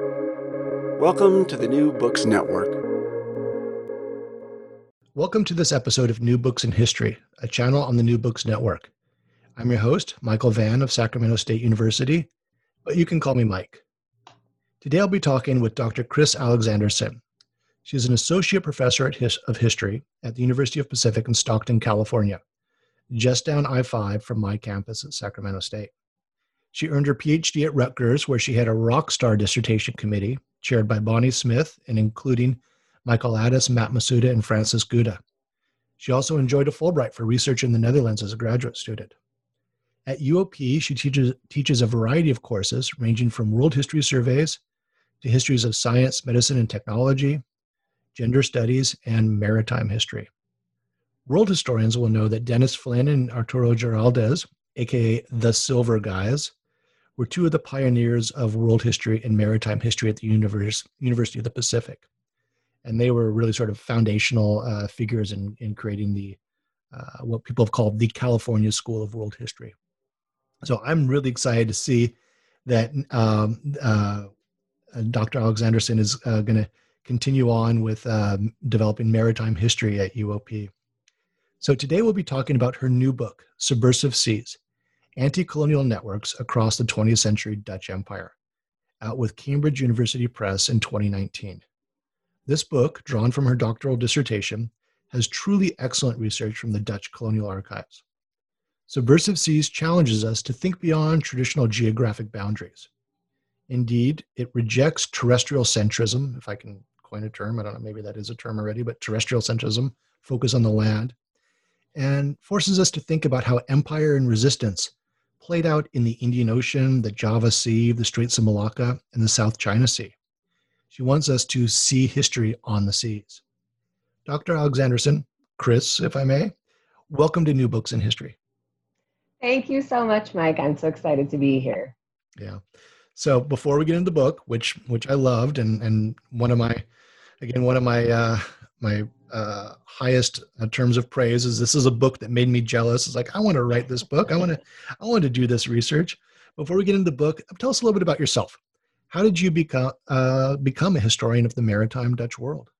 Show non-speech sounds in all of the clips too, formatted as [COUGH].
Welcome to the New Books Network. Welcome to this episode of New Books in History, a channel on the New Books Network. I'm your host, Michael Vann of Sacramento State University, but you can call me Mike. Today I'll be talking with Dr. Kris Alexanderson. She's an associate professor His- of history at the University of Pacific in Stockton, California, just down I 5 from my campus at Sacramento State. She earned her PhD at Rutgers, where she had a rock star dissertation committee chaired by Bonnie Smith and including Michael Adas, Matt Matsuda, and Frances Gouda. She also enjoyed a Fulbright for research in the Netherlands as a graduate student. At UOP, she teaches, teaches a variety of courses ranging from world history surveys to histories of science, medicine, and technology, gender studies, and maritime history. World historians will know that Dennis Flynn and Arturo Giraldez, aka the Silver Guys, were two of the pioneers of world history and maritime history at the University of the Pacific. And they were really sort of foundational uh, figures in, in creating the uh, what people have called the California School of World History. So I'm really excited to see that um, uh, Dr. Alexanderson is uh, going to continue on with um, developing maritime history at UOP. So today we'll be talking about her new book, Subversive Seas Anti Colonial Networks Across the 20th Century Dutch Empire, out with Cambridge University Press in 2019. This book, drawn from her doctoral dissertation, has truly excellent research from the Dutch colonial archives. Subversive Seas challenges us to think beyond traditional geographic boundaries. Indeed, it rejects terrestrial centrism, if I can coin a term, I don't know, maybe that is a term already, but terrestrial centrism, focus on the land, and forces us to think about how empire and resistance played out in the Indian Ocean, the Java Sea, the Straits of Malacca, and the South China Sea. She wants us to see history on the seas. Dr. Alexanderson, Kris, if I may, welcome to New Books in History. Thank you so much, Mike. I'm so excited to be here. Yeah. So before we get into the book, which which I loved, and and one of my, again, one of my uh, my uh, highest uh, terms of praise is this is a book that made me jealous. It's like I want to write this book. I want to I want to do this research. Before we get into the book, tell us a little bit about yourself. How did you become uh, become a historian of the maritime Dutch world?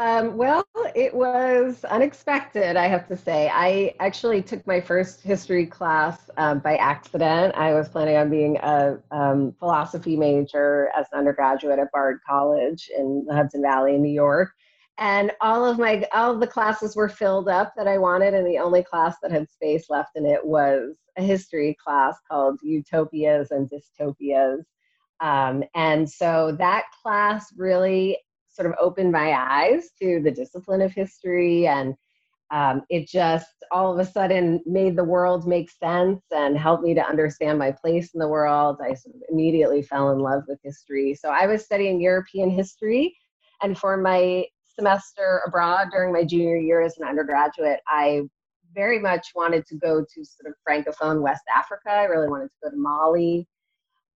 Um, well, it was unexpected, I have to say. I actually took my first history class um, by accident. I was planning on being a um, philosophy major as an undergraduate at Bard College in the Hudson Valley in New York. And all of my all of the classes were filled up that I wanted, and the only class that had space left in it was a history class called Utopias and Dystopias. Um, and so that class really sort of opened my eyes to the discipline of history and um, it just all of a sudden made the world make sense and helped me to understand my place in the world. I sort of immediately fell in love with history. So I was studying European history, and for my semester abroad during my junior year as an undergraduate, I very much wanted to go to sort of Francophone West Africa. I really wanted to go to Mali.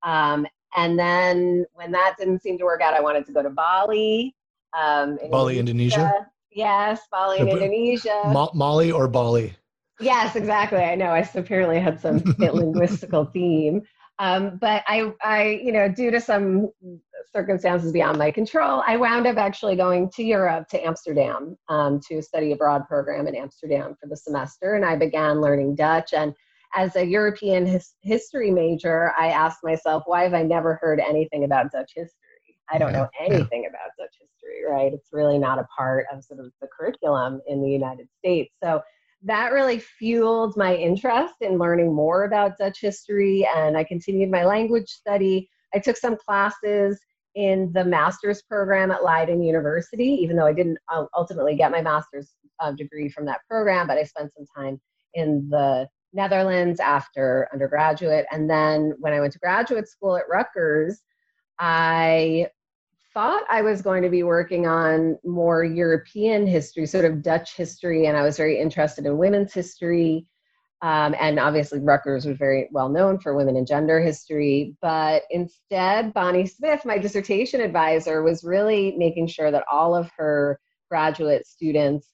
Um, and then when that didn't seem to work out, I wanted to go to Bali. Um, Bali, Indonesia. Yes, Bali, in Indonesia. Ma- Mali or Bali? Yes, exactly. I know. I apparently had some [LAUGHS] linguistical theme. Um, but I, I, you know, due to some circumstances beyond my control, I wound up actually going to Europe, to Amsterdam, um, to study abroad program in Amsterdam for the semester, and I began learning Dutch. And as a European his- history major, I asked myself, why have I never heard anything about Dutch history? I don't know anything yeah. about Dutch history, right? It's really not a part of sort of the curriculum in the United States. So that really fueled my interest in learning more about Dutch history, and I continued my language study. I took some classes in the master's program at Leiden University, even though I didn't uh, ultimately get my master's uh, degree from that program, but I spent some time in the Netherlands after undergraduate. And then when I went to graduate school at Rutgers, I thought I was going to be working on more European history, sort of Dutch history, and I was very interested in women's history. Um, and obviously, Rutgers was very well known for women and gender history. But instead, Bonnie Smith, my dissertation advisor, was really making sure that all of her graduate students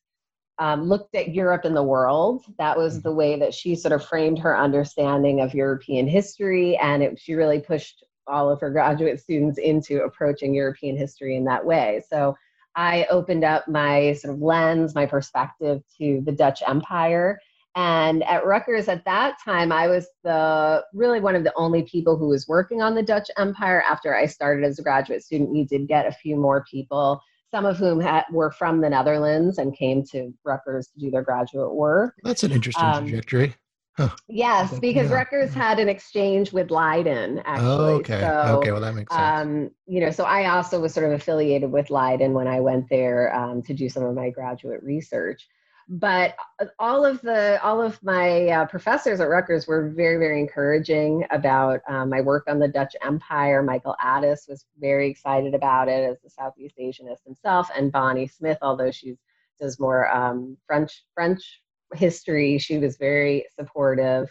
um, looked at Europe and the world. That was mm-hmm. the way that she sort of framed her understanding of European history. And it, she really pushed all of her graduate students into approaching European history in that way. So I opened up my sort of lens, my perspective to the Dutch Empire. And at Rutgers at that time, I was the really one of the only people who was working on the Dutch Empire. After I started as a graduate student, we did get a few more people, some of whom had, were from the Netherlands and came to Rutgers to do their graduate work. That's an interesting um, trajectory. Huh. Yes, because yeah. Rutgers had an exchange with Leiden. Actually, oh, okay, so, okay, well that makes sense. Um, you know, so I also was sort of affiliated with Leiden when I went there um, to do some of my graduate research. But all of the all of my uh, professors at Rutgers were very very encouraging about um, my work on the Dutch Empire. Michael Adas was very excited about it as a Southeast Asianist himself, and Bonnie Smith, although she does more um, French French history. She was very supportive.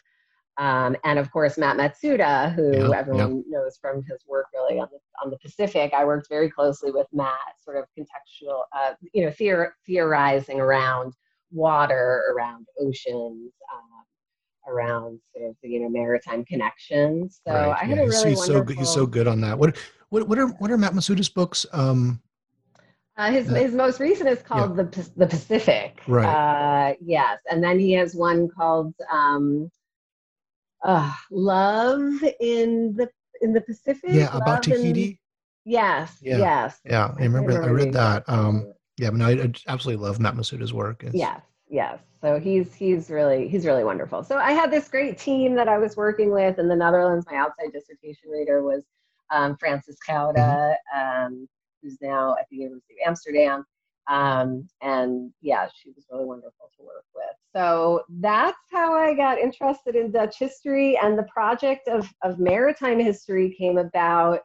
Um, and of course, Matt Matsuda, who yeah, everyone yeah. knows from his work really on the, on the Pacific. I worked very closely with Matt, sort of contextual, uh, you know, theor- theorizing around water, around oceans, um, around sort of the, you know, maritime connections. So right, I had yeah. a really he's, wonderful... so good. He's so good on that. What, what, what are, what are Matt Matsuda's books? Um, uh, his his most recent is called yeah. the the Pacific. Right. Uh, yes, and then he has one called um, uh, Love in the in the Pacific. Yeah, Love about Tahiti. In, yes. Yeah. Yes. Yeah, I remember. I, read that. Um, yeah, but no, I, I absolutely love Matt Matsuda's work. It's, yes. Yes. So he's he's really he's really wonderful. So I had this great team that I was working with in the Netherlands. My outside dissertation reader was um, Frances Gouda. Mm-hmm. Um, who's now at the University of Amsterdam. Um, and yeah, she was really wonderful to work with. So that's how I got interested in Dutch history, and the project of, of maritime history came about.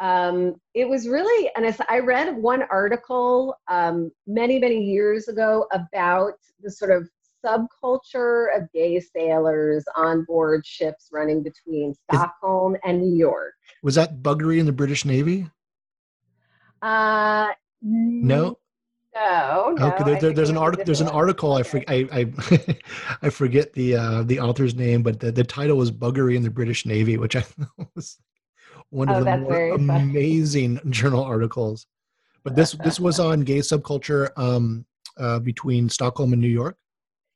Um, it was really, and I read one article um, many, many years ago about the sort of subculture of gay sailors on board ships running between Stockholm and New York. Was that buggery in the British Navy? Uh, no. No, no. Okay, there, there, there's an article. There's an article. I, for, I, I, [LAUGHS] I forget the uh, the author's name, but the, the title was "Buggery in the British Navy," which I [LAUGHS] was one of oh, the more amazing [LAUGHS] journal articles. But this this was on gay subculture um, uh, between Stockholm and New York.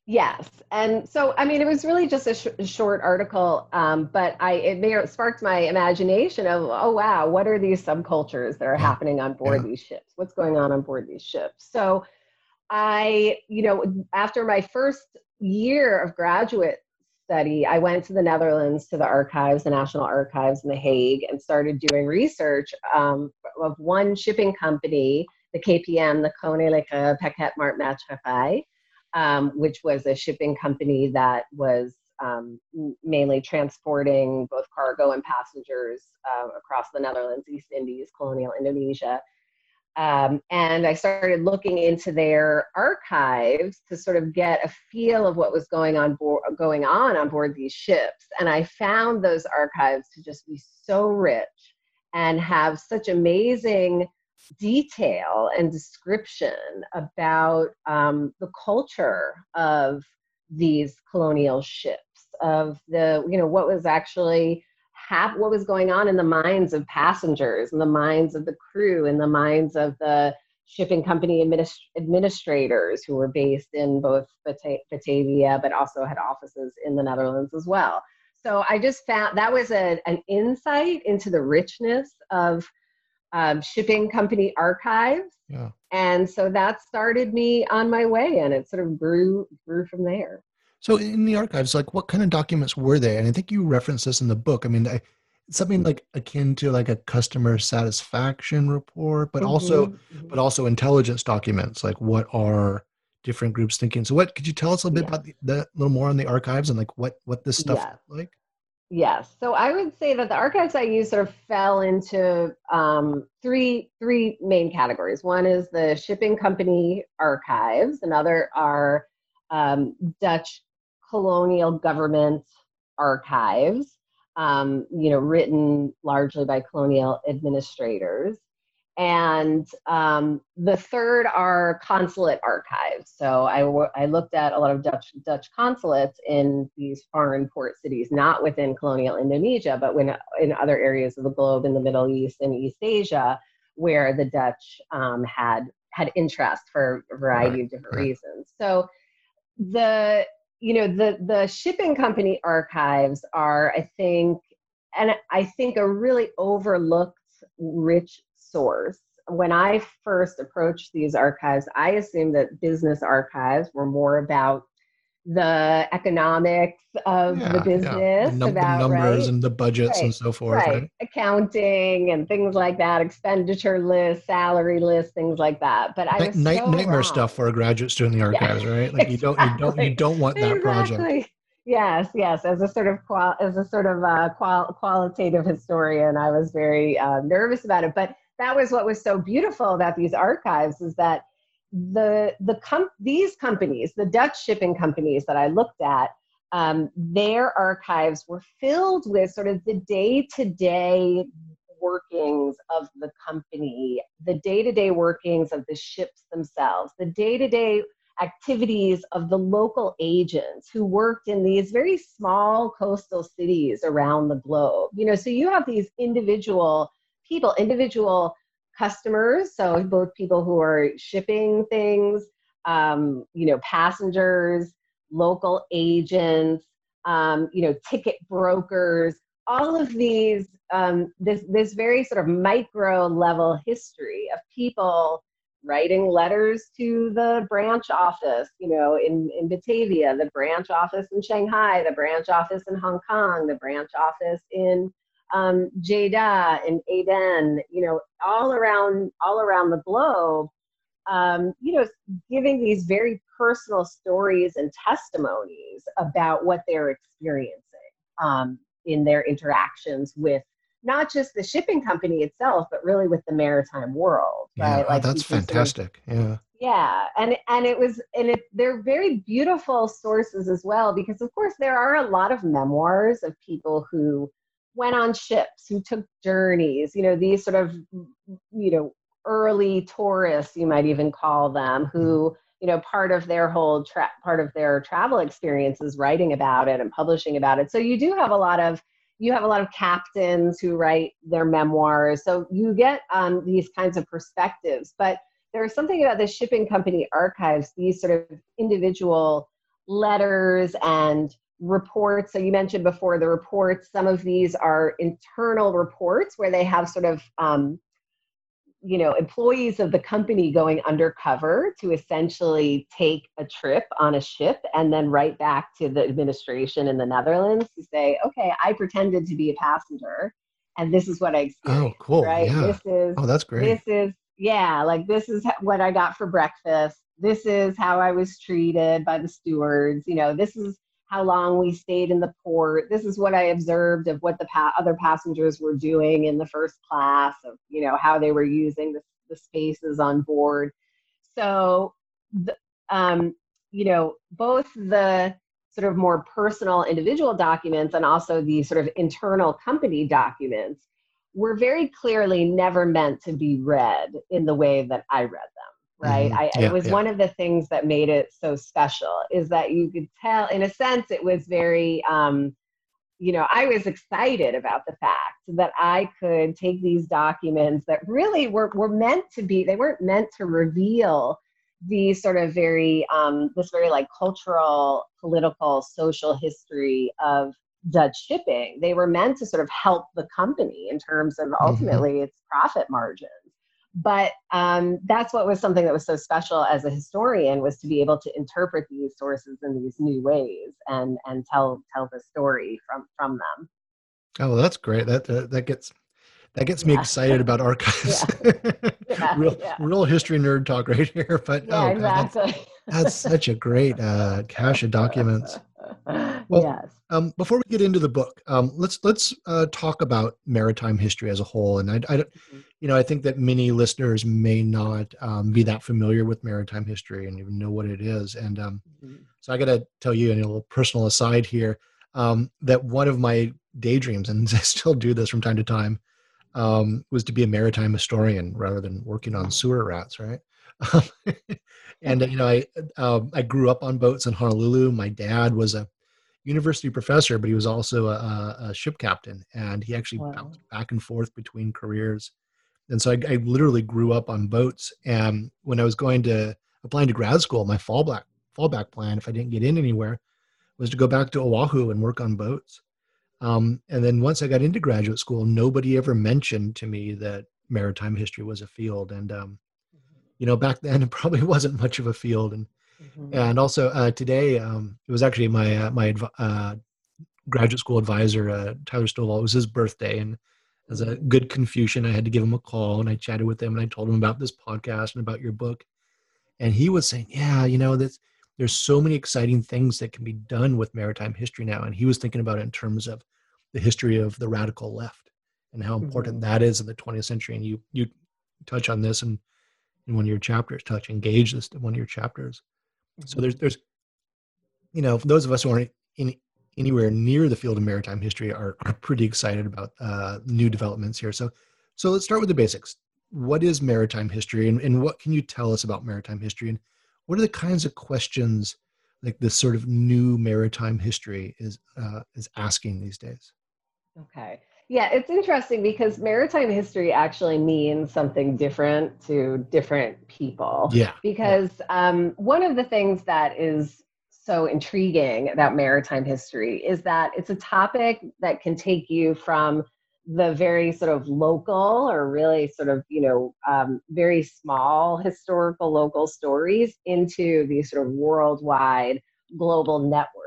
Yes, and so I mean, it was really just a, sh- short article, um, but I it, may, it sparked my imagination of, oh wow, what are these subcultures that are happening on board yeah. these ships? What's going on on board these ships? So, I, you know, after my first year of graduate study, I went to the Netherlands to the archives, the National Archives in The Hague, and started doing research um, of one shipping company, the KPM, the Koninklijke Pakketvaartmaatschappij um, which was a shipping company that was um, mainly transporting both cargo and passengers uh, across the Netherlands, East Indies, colonial Indonesia. Um, and I started looking into their archives to sort of get a feel of what was going on board, going on on board these ships. And I found those archives to just be so rich and have such amazing detail and description about um, the culture of these colonial ships, of the, you know, what was actually hap- what was going on in the minds of passengers, in the minds of the crew, in the minds of the shipping company administ- administrators who were based in both Batavia, but also had offices in the Netherlands as well. So I just found that was a, an insight into the richness of um, shipping company archives. Yeah. And so that started me on my way, and it sort of grew grew from there. So in the archives, like what kind of documents were they? And I think you referenced this in the book. I mean, I, something like akin to like a customer satisfaction report, but mm-hmm. also mm-hmm. but also intelligence documents. Like what are different groups thinking? So what could you tell us a little bit yeah. about the, the little more on the archives and like what what this stuff yeah. like? Yes. So I would say that the archives I use sort of fell into um, three three main categories. One is the shipping company archives. Another are um, Dutch colonial government archives. Um, you know, written largely by colonial administrators. and um, the third are consulate archives. So I, w- I looked at a lot of Dutch Dutch consulates in these foreign port cities, not within colonial Indonesia, but when in other areas of the globe, in the Middle East and East Asia, where the Dutch um, had had interest for a variety right. of different right. reasons. So the you know the the shipping company archives are, I think, and I think a really overlooked rich source. When I first approached these archives, I assumed that business archives were more about the economics of yeah, the business, yeah. The num- about the numbers right? and the budgets right, and so forth, right. right? Accounting and things like that, expenditure lists, salary lists, things like that. But I was Night, so nightmare wrong. stuff for a graduate student in the archives, yeah, right? Like you don't, you don't, you don't want that exactly. project. Yes, yes. As a sort of qual- as a sort of uh, qual- qualitative historian, I was very uh, nervous about it. But that was what was so beautiful about these archives is that the the com- these companies, the Dutch shipping companies that I looked at, um, their archives were filled with sort of the day to day workings of the company, the day to day workings of the ships themselves, the day to day activities of the local agents who worked in these very small coastal cities around the globe. You know, so you have these individual people, individual customers, so both people who are shipping things, um, you know, passengers, local agents, um, you know, ticket brokers, all of these, um, this, this very sort of micro level history of people writing letters to the branch office, you know, in, in Batavia, the branch office in Shanghai, the branch office in Hong Kong, the branch office in um, Jeddah and Aden, you know, all around all around the globe, um, you know, giving these very personal stories and testimonies about what they're experiencing um, in their interactions with not just the shipping company itself, but really with the maritime world. Yeah, right? oh, like that's fantastic. Sort of, yeah. Yeah, and and it was and it they're very beautiful sources as well because of course there are a lot of memoirs of people who went on ships, who took journeys, you know, these sort of, you know, early tourists, you might even call them, who, mm-hmm. you know, part of their whole tra- part of their travel experience is writing about it and publishing about it. So you do have a lot of you have a lot of captains who write their memoirs. So you get um, these kinds of perspectives. But there's something about the shipping company archives, these sort of individual letters and reports. So you mentioned before the reports. Some of these are internal reports where they have sort of, um, you know, employees of the company going undercover to essentially take a trip on a ship and then write back to the administration in the Netherlands to say, okay, I pretended to be a passenger and this is what I experienced. Oh, cool. Right. Yeah. This is, oh, that's great. This is, yeah, like this is what I got for breakfast. This is how I was treated by the stewards. You know, this is how long we stayed in the port. This is what I observed of what the pa- other passengers were doing in the first class, of you know how they were using the, the spaces on board. So, the, um, you know, both the sort of more personal individual documents and also the sort of internal company documents were very clearly never meant to be read in the way that I read them right mm-hmm. I, yeah, it was yeah. one of the things that made it so special is that you could tell in a sense it was very um, you know i was excited about the fact that i could take these documents that really were, were meant to be they weren't meant to reveal these sort of very um, this very like cultural political social history of dutch shipping they were meant to sort of help the company in terms of mm-hmm. ultimately mm-hmm. its profit margins but um, that's what was something that was so special as a historian was to be able to interpret these sources in these new ways and and tell tell the story from from them oh well, that's great that uh, that gets that gets me yeah. excited about archives yeah. [LAUGHS] yeah, real real history nerd talk right here but oh exactly. that's, that's, such a great uh, cache of documents [LAUGHS] well, yes. Um, before we get into the book, um, let's let's uh, talk about maritime history as a whole. And I, I mm-hmm. you know, I think that many listeners may not um, be that familiar with maritime history and even know what it is. And um, mm-hmm. so I got to tell you a little personal aside here um, that one of my daydreams, and [LAUGHS] I still do this from time to time, um, was to be a maritime historian rather than working on sewer rats, right? [LAUGHS] and you know, I um, I grew up on boats in Honolulu. My dad was a university professor, but he was also a, a ship captain, and he actually wow. bounced back and forth between careers. And so I, I, literally grew up on boats. And when I was going to applying to grad school, my fallback fallback plan, if I didn't get in anywhere, was to go back to Oahu and work on boats. Um, and then once I got into graduate school, nobody ever mentioned to me that maritime history was a field. And um, you know, back then [LAUGHS] it probably wasn't much of a field. And mm-hmm. and also uh, today, um, it was actually my uh, my uh, graduate school advisor, uh, Tyler Stovall. It was his birthday, and as a mm-hmm. good Confucian, I had to give him a call, and I chatted with him, and I told him about this podcast and about your book. And he was saying, "Yeah, you know, that's there's so many exciting things that can be done with maritime history now. And he was thinking about it in terms of the history of the radical left and how important mm-hmm. that is in the 20th century. And you you touch on this in, in one of your chapters, touch engage this in one of your chapters. Mm-hmm. So there's there's you know, those of us who aren't in anywhere near the field of maritime history are, are pretty excited about uh, new developments here. So so let's start with the basics. What is maritime history and, and what can you tell us about maritime history and what are the kinds of questions like this sort of new maritime history is uh, is asking these days okay yeah it's interesting because maritime history actually means something different to different people yeah because yeah. Um, one of the things that is so intriguing about maritime history is that it's a topic that can take you from the very sort of local or really sort of you know um, very small historical local stories into these sort of worldwide global networks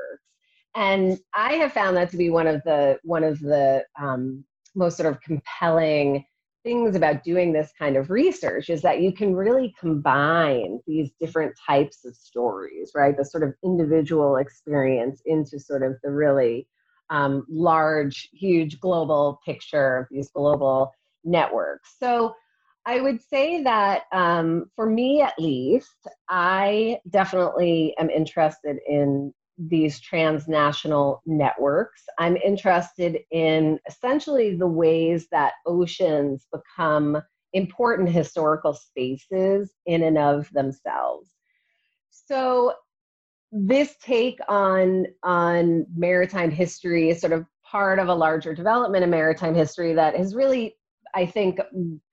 and i have found that to be one of the one of the um, most sort of compelling things about doing this kind of research is that you can really combine these different types of stories right the sort of individual experience into sort of the really um, large, huge global picture of these global networks. So I would say that um, for me at least, I definitely am interested in these transnational networks. I'm interested in essentially the ways that oceans become important historical spaces in and of themselves. So this take on on maritime history is sort of part of a larger development in maritime history that has really i think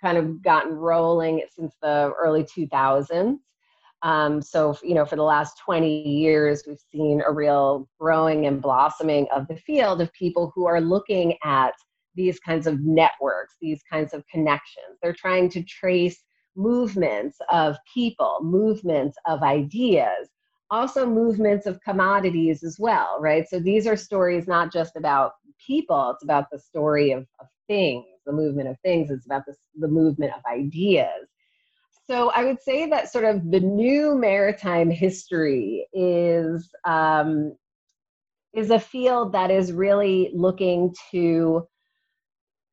kind of gotten rolling since the early 2000s um, so you know for the last 20 years we've seen a real growing and blossoming of the field of people who are looking at these kinds of networks these kinds of connections they're trying to trace movements of people movements of ideas also movements of commodities as well, right? So these are stories not just about people, it's about the story of, of things, the movement of things, it's about the, the movement of ideas. So I would say that sort of the new maritime history is um, is a field that is really looking to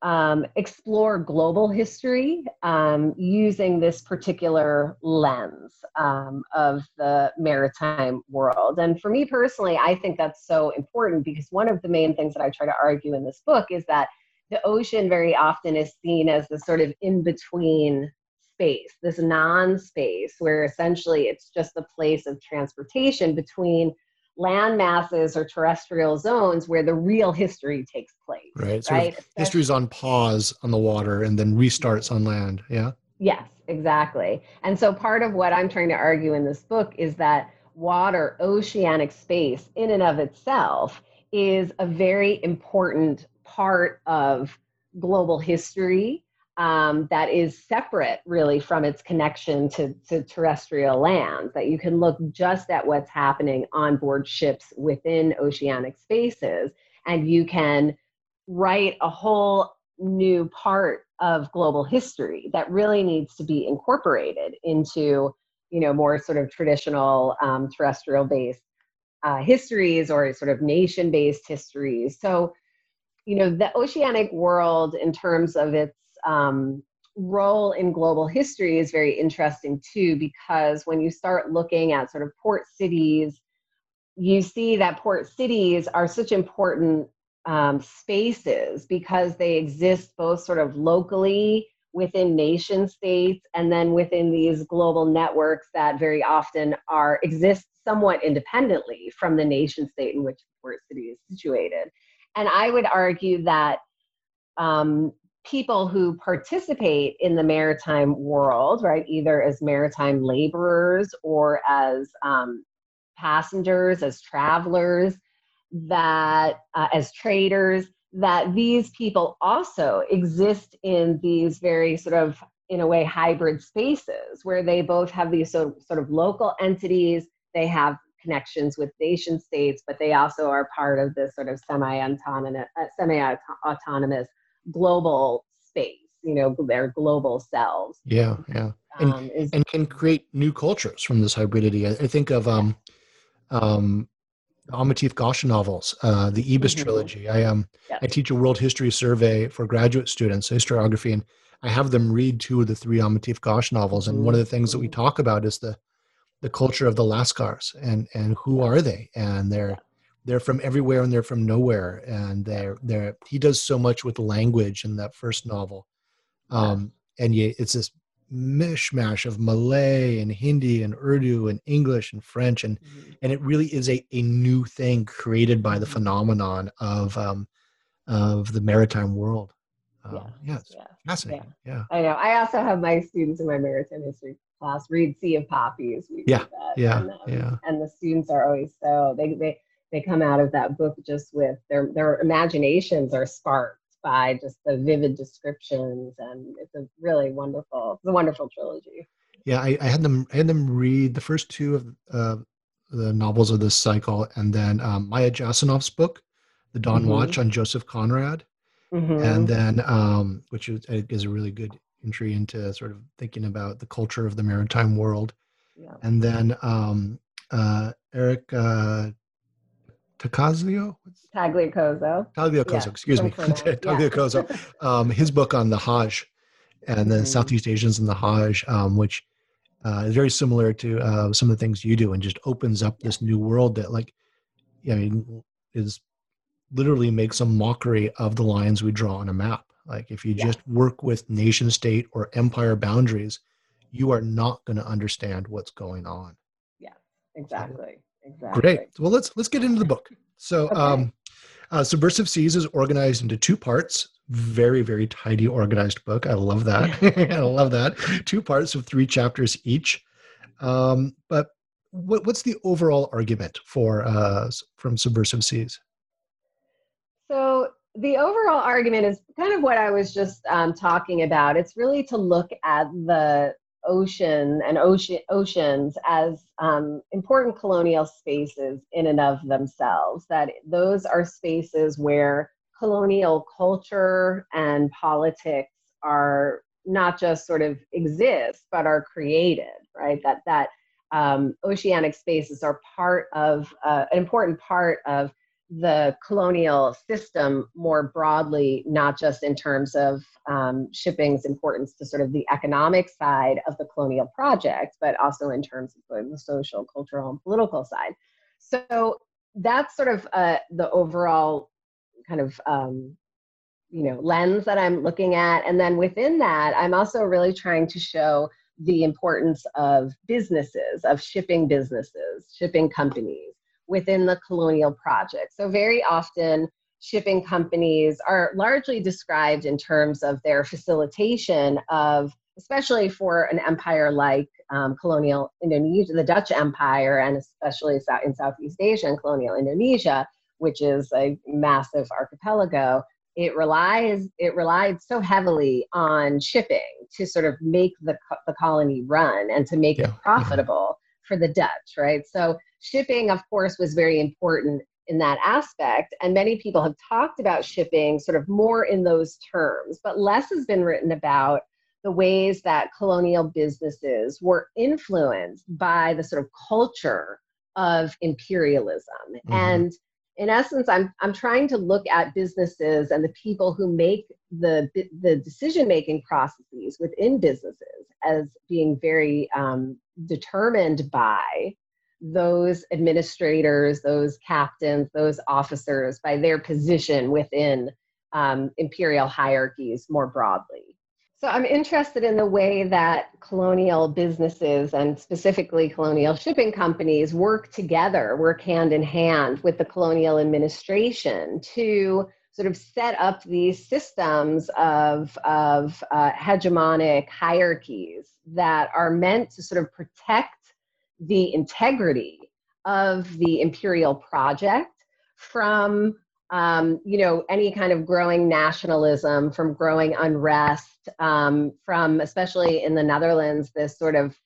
um, explore global history um, using this particular lens um, of the maritime world. And for me personally, I think that's so important because one of the main things that I try to argue in this book is that the ocean very often is seen as the sort of in between space, this non space, where essentially it's just the place of transportation between land masses or terrestrial zones where the real history takes place. Right. So right? history's on pause on the water and then restarts on land. Yeah. Yes, exactly. And so part of what I'm trying to argue in this book is that water, oceanic space in and of itself is a very important part of global history um, that is separate really from its connection to, to terrestrial lands, that you can look just at what's happening on board ships within oceanic spaces, and you can write a whole new part of global history that really needs to be incorporated into you know more sort of traditional um, terrestrial based uh, histories or sort of nation based histories. So you know the oceanic world in terms of its um, role in global history is very interesting too, because when you start looking at sort of port cities, you see that port cities are such important um, spaces because they exist both sort of locally within nation states and then within these global networks that very often are exist somewhat independently from the nation state in which the port city is situated. And i would argue that um, people who participate in the maritime world right either as maritime laborers or as um, passengers as travelers that uh, as traders that these people also exist in these very sort of in a way hybrid spaces where they both have these sort of, local entities they have connections with nation states but they also are part of this sort of semi-autonomous uh, semi-autonomous global space you know their global selves yeah yeah and, um, is, and can create new cultures from this hybridity i, I think of um um Amitav Ghosh novels, uh, the Ibis mm-hmm. trilogy. I um, yes. I teach a world history survey for graduate students, historiography, and I have them read two of the three Amitav Ghosh novels. And mm-hmm. one of the things that we talk about is the the culture of the Lascars and and who are they? And they're they're from everywhere and they're from nowhere. And they're they're he does so much with language in that first novel. Um, and yeah, it's this mishmash of Malay and Hindi and Urdu and English and French, and mm-hmm. and it really is a, a new thing created by the mm-hmm. phenomenon of um, of the maritime world. Uh, yeah, yeah, fascinating. Yeah. yeah. I know. I also have my students in my maritime history class read Sea of Poppies. We yeah, yeah, and, um, yeah. And the students are always so they they they come out of that book just with their their imaginations are sparked by just the vivid descriptions and it's a really wonderful it's a wonderful trilogy yeah i, I had them i had them read the first two of uh, the novels of this cycle and then um, maya jasanoff's book the dawn mm-hmm. watch on joseph conrad mm-hmm. and then um, which is, is a really good entry into sort of thinking about the culture of the maritime world yeah. and then um, uh, eric uh, Tacazio? Tagliacozzo. Tagliacozzo, yeah, excuse me. [LAUGHS] Tagliacozzo. um, his book on the Hajj and the mm-hmm. Southeast Asians and the Hajj, um, which uh, is very similar to uh, some of the things you do and just opens up this new world that, like, I mean, is literally makes a mockery of the lines we draw on a map. Like, if you yeah. just work with nation state or empire boundaries, you are not going to understand what's going on. Yeah, exactly. Exactly. Great. Well, let's let's get into the book. So, okay. um, uh, Subversive Seas is organized into two parts. Very, very tidy, organized book. I love that. [LAUGHS] I love that. Two parts of three chapters each. Um, but what, what's the overall argument for uh, from Subversive Seas? So the overall argument is kind of what I was just um, talking about. It's really to look at the ocean and ocean, oceans as um, important colonial spaces in and of themselves, that those are spaces where colonial culture and politics are not just sort of exist, but are created, right? That, that um, oceanic spaces are part of, uh, an important part of the colonial system more broadly, not just in terms of um, shipping's importance to sort of the economic side of the colonial project, but also in terms of the social, cultural, and political side. So that's sort of uh, the overall kind of um, you know lens that I'm looking at, and then within that, I'm also really trying to show the importance of businesses, of shipping businesses, shipping companies within the colonial project. So very often shipping companies are largely described in terms of their facilitation of, especially for an empire like um, colonial Indonesia, the Dutch Empire, and especially in Southeast Asia and colonial Indonesia, which is a massive archipelago. It relies it relied so heavily on shipping to sort of make the, the colony run and to make yeah. it profitable for the Dutch, right? So shipping, of course, was very important in that aspect. And many people have talked about shipping sort of more in those terms, but less has been written about the ways that colonial businesses were influenced by the sort of culture of imperialism. Mm-hmm. And in essence, I'm, I'm trying to look at businesses and the people who make the, the decision making processes within businesses as being very um, determined by those administrators, those captains, those officers by their position within um, imperial hierarchies more broadly. So I'm interested in the way that colonial businesses and specifically colonial shipping companies work together, work hand in hand with the colonial administration to sort of set up these systems of, of uh, hegemonic hierarchies that are meant to sort of protect the integrity of the imperial project from um, you know any kind of growing nationalism from growing unrest um, from especially in the netherlands this sort of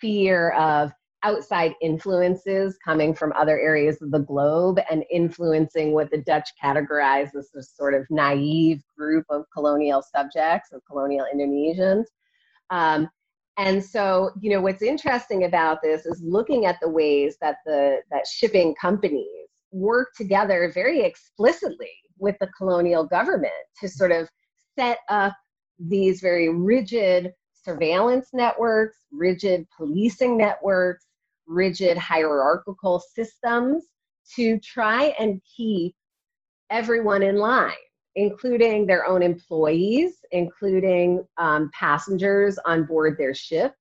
fear of outside influences coming from other areas of the globe and influencing what the Dutch categorize as this sort of naive group of colonial subjects, of colonial Indonesians. Um, and so, you know, what's interesting about this is looking at the ways that the that shipping companies work together very explicitly with the colonial government to sort of set up these very rigid surveillance networks, rigid policing networks, rigid hierarchical systems to try and keep everyone in line, including their own employees, including um, passengers on board their ships.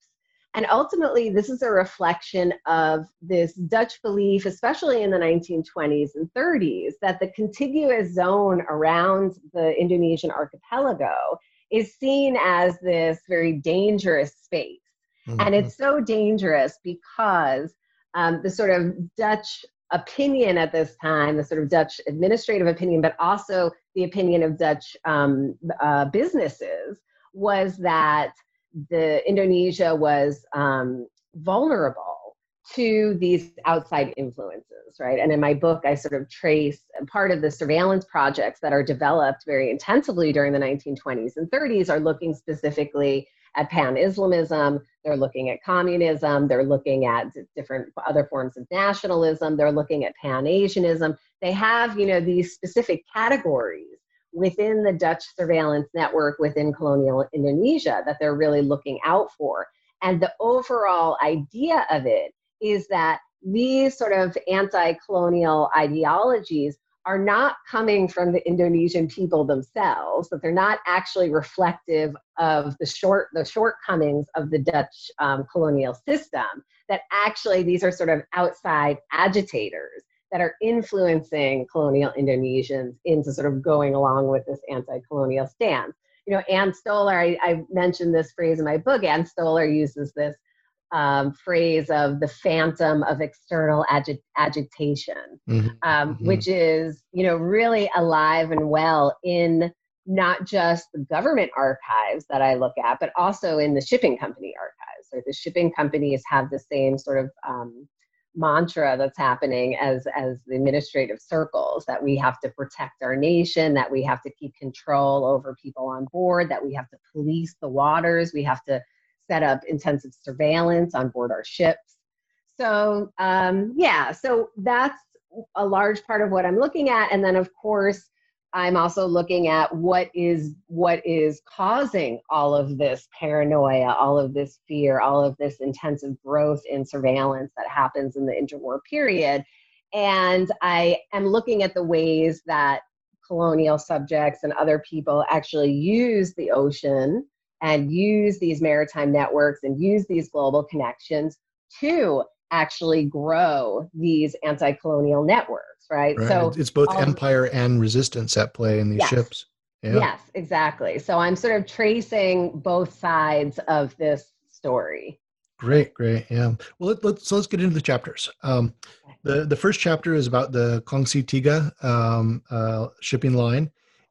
And ultimately, this is a reflection of this Dutch belief, especially in the 1920s and 30s, that the contiguous zone around the Indonesian archipelago is seen as this very dangerous space Mm-hmm. And it's so dangerous because um, the sort of Dutch opinion at this time, the sort of Dutch administrative opinion, but also the opinion of Dutch um, uh, businesses, was that the Indonesia was um, vulnerable to these outside influences, right? And in my book, I sort of trace part of the surveillance projects that are developed very intensively during the 1920s and 30s are looking specifically at pan Islamism, they're looking at communism, they're looking at different other forms of nationalism, they're looking at pan Asianism. They have, you know, these specific categories within the Dutch surveillance network within colonial Indonesia that they're really looking out for. And the overall idea of it is that these sort of anti colonial ideologies are not coming from the Indonesian people themselves, that they're not actually reflective of the short the shortcomings of the Dutch um, colonial system. That actually these are sort of outside agitators that are influencing colonial Indonesians into sort of going along with this anti-colonial stance. You know, Ann Stoler, I, I mentioned this phrase in my book. Ann Stoler uses this um, phrase of the phantom of external agi- agitation, mm-hmm. Um, mm-hmm. which is, you know, really alive and well in not just the government archives that I look at, but also in the shipping company archives. So the shipping companies have the same sort of um, mantra that's happening as as the administrative circles that we have to protect our nation that we have to keep control over people on board that we have to police the waters we have to set up intensive surveillance on board our ships. So, um, yeah, so that's a large part of what I'm looking at. And then, of course, I'm also looking at what is what is causing all of this paranoia, all of this fear, all of this intensive growth in surveillance that happens in the interwar period. And I am looking at the ways that colonial subjects and other people actually use the ocean and use these maritime networks and use these global connections to actually grow these anti-colonial networks right, right. so it's both um, empire and resistance at play in these yes. ships yeah. yes exactly so i'm sort of tracing both sides of this story great great yeah well let, us so let's get into the chapters um, the the first chapter is about the Kongsi Tiga um, uh, shipping line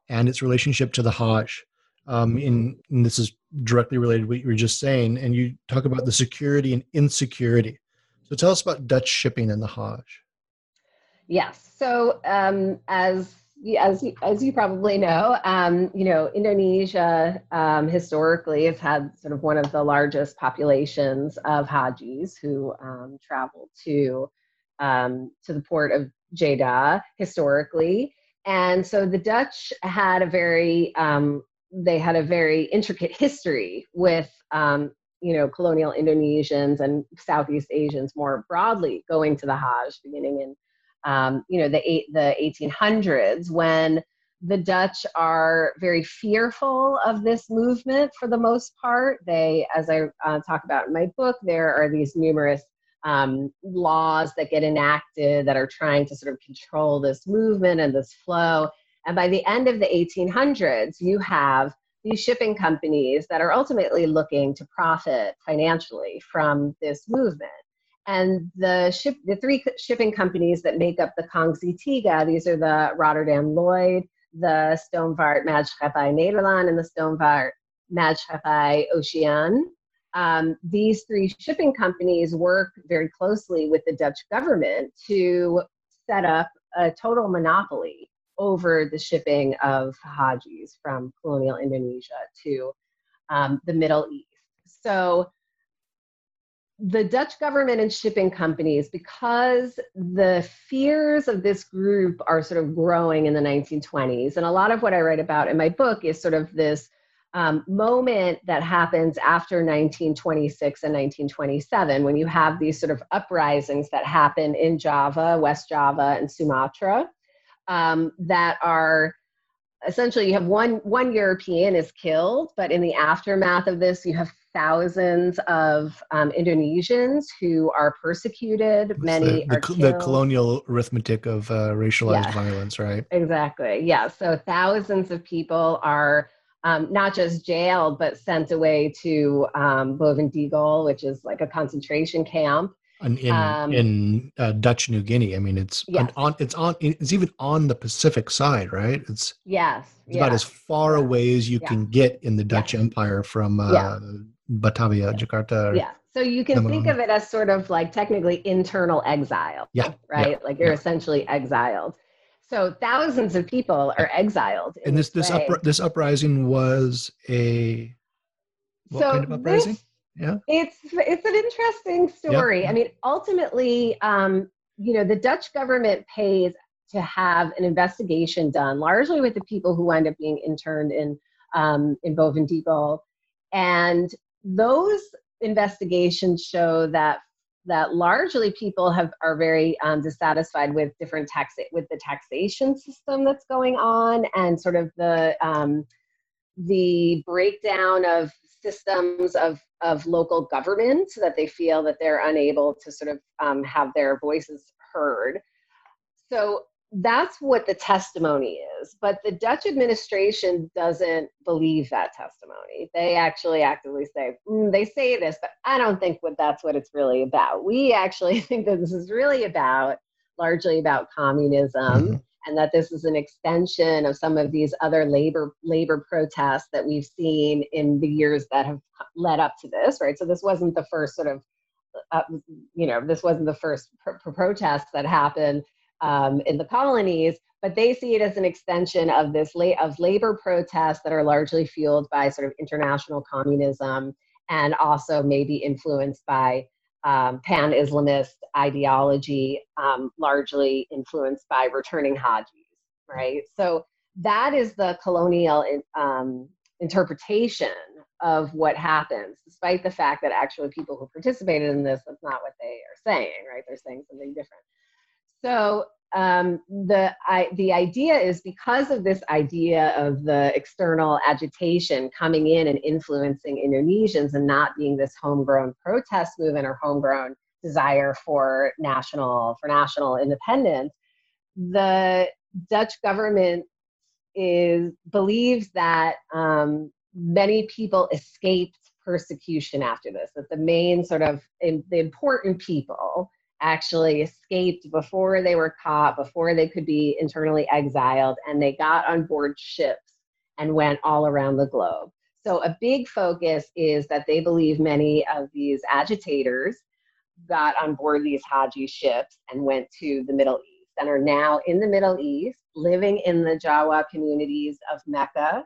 and its relationship to the Hajj um, in, and this is directly related to what you were just saying, and you talk about the security and insecurity. So tell us about Dutch shipping and the Hajj. Yes. So um, as as as you probably know, um, you know Indonesia um, historically has had sort of one of the largest populations of Hajis who um, travel to um, to the port of Jeddah historically, and so the Dutch had a very um, they had a very intricate history with you know, colonial Indonesians and Southeast Asians more broadly going to the Hajj beginning in, um, you know, the, eight, the 1800s when the Dutch are very fearful of this movement for the most part. They, as I uh, talk about in my book, there are these numerous um, laws that get enacted that are trying to sort of control this movement and this flow. And by the end of the 1800s, you have these shipping companies that are ultimately looking to profit financially from this movement. And the ship, the three shipping companies that make up the Kongsi Tiga, these are the Rotterdam Lloyd, the Stoomvaart Maatschappij Nederland, and the Stoomvaart Maatschappij Oceaan. Um, these three shipping companies work very closely with the Dutch government to set up a total monopoly over the shipping of hajis from colonial Indonesia to um, the Middle East. So the Dutch government and shipping companies, because the fears of this group are sort of growing in the 1920s, and a lot of what I write about in my book is sort of this um, moment that happens after 1926 and 1927 when you have these sort of uprisings that happen in Java, West Java, and Sumatra um, that are essentially you have one one European is killed, but in the aftermath of this, you have thousands of um, Indonesians who are persecuted. It's Many the, are the, the, colonial arithmetic of uh, racialized yes. violence, right? Exactly. Yeah. So thousands of people are um, not just jailed, but sent away to um, Boven-Digoel, which is like a concentration camp in um, in uh, Dutch New Guinea. I mean, it's yes. on it's on it's even on the Pacific side, right? It's yes, it's about as far away as you yeah. can get in the Dutch yes. Empire from uh, yeah. Batavia, Jakarta. yeah. So you can think of it as sort of like technically internal exile. Yeah. Right. Like you're essentially exiled. So thousands of people are exiled. And this this, this, this uprising was a what so kind of uprising? This, yeah it's it's an interesting story i mean ultimately um, you know the dutch government pays to have an investigation done largely with the people who wind up being interned in um, in Boven-Digoel. and those investigations show that that largely people have are very um, dissatisfied with different tax with the taxation system that's going on and sort of the um, the breakdown of systems of, of local government so that they feel that they're unable to sort of um, have their voices heard. So that's what the testimony But the Dutch administration doesn't believe that testimony. They actually actively say, mm, they say this, but I don't think what that's what it's really about. We actually [LAUGHS] think that this is really about largely about communism. Mm-hmm and that this is an extension of some of these other labor labor protests that we've seen in the years that have led up to this right so this wasn't the first sort of uh, you know this wasn't the first pr- pr- protest that happened um, in the colonies but they see it as an extension of this la- of labor protests that are largely fueled by sort of international communism and also maybe influenced by um, pan Islamist ideology, um, largely influenced by returning Hajis, right? So that is the colonial um, interpretation of what happens, despite the fact that actually people who participated in this, that's not what they are saying, right? They're saying something different. So um, the I, the idea is because of this idea of the external agitation coming in and influencing Indonesians and not being this homegrown protest movement or homegrown desire for national for national independence, the Dutch government is believes that um, many people escaped persecution after this. That the main sort of in, the important people actually escaped before they were caught, before they could be internally exiled, and they got on board ships and went all around the globe. So, a big focus is that they believe many of these agitators got on board these Haji ships and went to the Middle East and are now in the Middle East, living in the Jawa communities of Mecca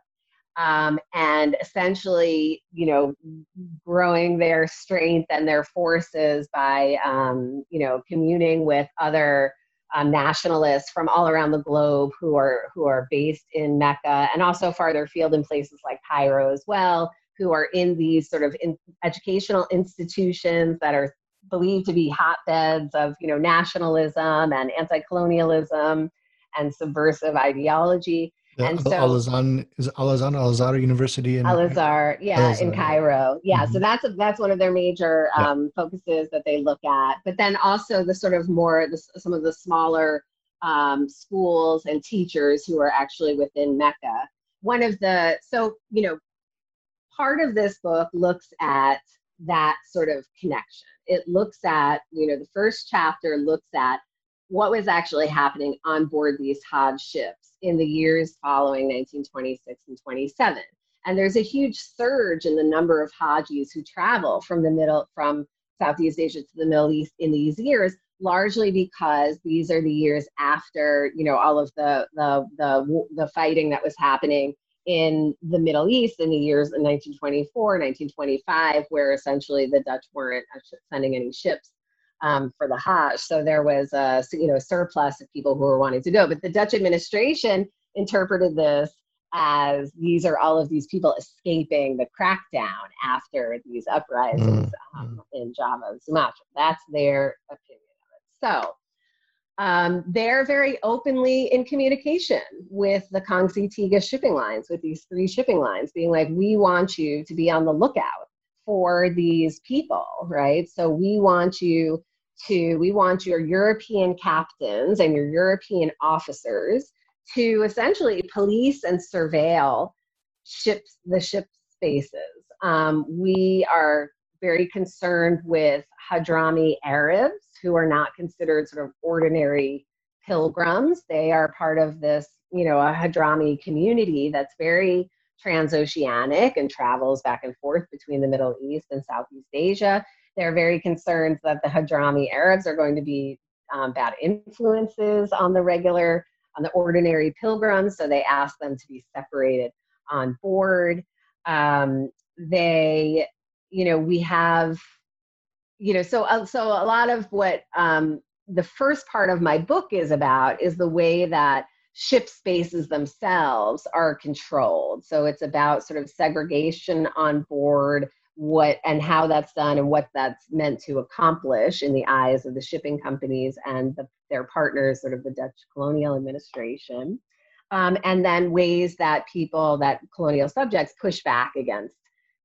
um, and essentially, you know, growing their strength and their forces by, um, you know, communing with other um, nationalists from all around the globe who are who are based in Mecca and also farther afield in places like Cairo as well, who are in these sort of in educational institutions that are believed to be hotbeds of you know nationalism and anti-colonialism and subversive ideology. The and Al- so- Al Azhar is Al Azhar Al Azhar University in Al Azhar, yeah, in Al-Azhar. Cairo, yeah. So Mhm. that's that's one of their major Yeah. um, focuses that they look at. But then also the sort of more the, some of the smaller um, schools and teachers who are actually within Mecca. One of the so you know part of this book looks at that sort of connection. It looks at you know the first chapter looks at what was actually happening on board these Hajj ships in the years following 1926 and 27. And there's a huge surge in the number of Hajis who travel from the middle from Southeast Asia to the Middle East in these years, largely because these are the years after you know all of the the the, the fighting that was happening in the Middle East in the years in 1924, 1925, where essentially the Dutch weren't sending any ships um, for the Hajj. So there was a you know surplus of people who were wanting to go. But the Dutch administration interpreted this as these are all of these people escaping the crackdown after these uprisings um, in Java and Sumatra. That's their opinion of it. So um, they're very openly in communication with the Kongsi Tiga shipping lines, with these three shipping lines, being like, we want you to be on the lookout for these people, right? So we want you to, we want your European captains and your European officers to essentially police and surveil ships, the ship spaces. Um, we are very concerned with Hadrami Arabs who are not considered sort of ordinary pilgrims. They are part of this, you know, a Hadrami community that's very transoceanic and travels back and forth between the Middle East and Southeast Asia. They're very concerned that the Hadrami Arabs are going to be um, bad influences on the regular, on the ordinary pilgrims, so they ask them to be separated on board. Um, they, you know, we have, you know, so uh, so a lot of what um, the first part of my book is about is the way that ship spaces themselves are controlled. So it's about sort of segregation on board, what and how that's done, and what that's meant to accomplish in the eyes of the shipping companies and the, their partners, sort of the Dutch colonial administration. Um, and then ways that people, that colonial subjects, push back against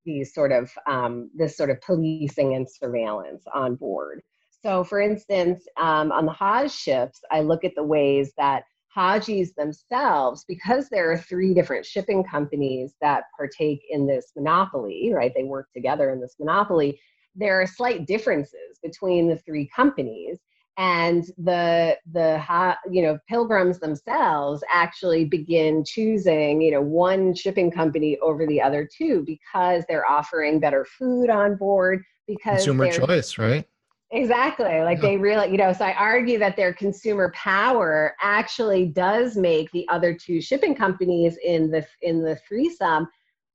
these sort of um, this sort of policing and surveillance on board. So, for instance, um, on the Hajj ships, I look at the ways that Hajis themselves, because there are three different shipping companies that partake in this monopoly, right? They work together in this monopoly. There are slight differences between the three companies, and the the you know pilgrims themselves actually begin choosing you know one shipping company over the other two because they're offering better food on board because consumer choice, right? Exactly. Like they really, you know, so I argue that their consumer power actually does make the other two shipping companies in the in the threesome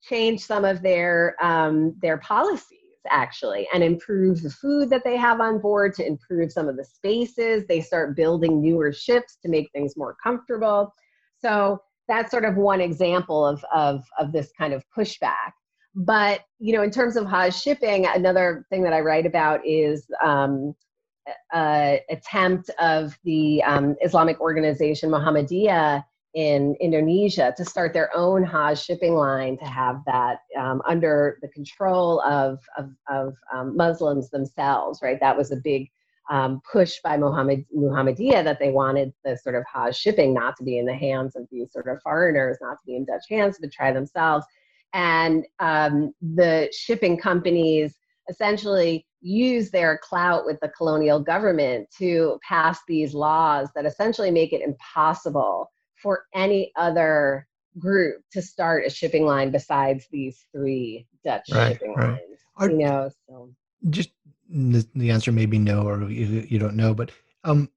change some of their um, their policies actually and improve the food that they have on board to improve some of the spaces. They start building newer ships to make things more comfortable. So that's sort of one example of of of this kind of pushback but you know in terms of Hajj shipping another thing that i write about is um, uh, attempt of the um, islamic organization muhammadiyah in indonesia to start their own hajj shipping line to have that um, under the control of, of, of um, muslims themselves right? That was a big um, push by Muhammad, Muhammadiyah that they wanted the sort of Hajj shipping not to be in the hands of these sort of foreigners, not to be in Dutch hands, but try themselves and um, the shipping companies essentially use their clout with the colonial government to pass these laws that essentially make it impossible for any other group to start a shipping line besides these three Dutch Right, shipping right. lines. Are- you know, so Just the, the answer may be no, or you, you don't know, but um,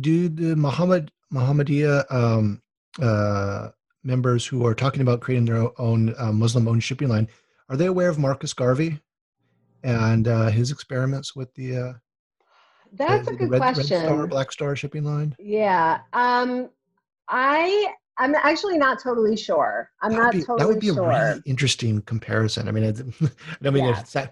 do the Muhammad Muhammadiyah um, uh, members who are talking about creating their own uh, Muslim-owned shipping line are they aware of Marcus Garvey and uh, his experiments with the, uh, that's the- a good Red, question. Red Star, Black Star shipping line? Yeah. Um, I I'm actually not totally sure. I'm That not be, totally that would be sure. a really interesting comparison. I mean, [LAUGHS] I don't mean Yeah.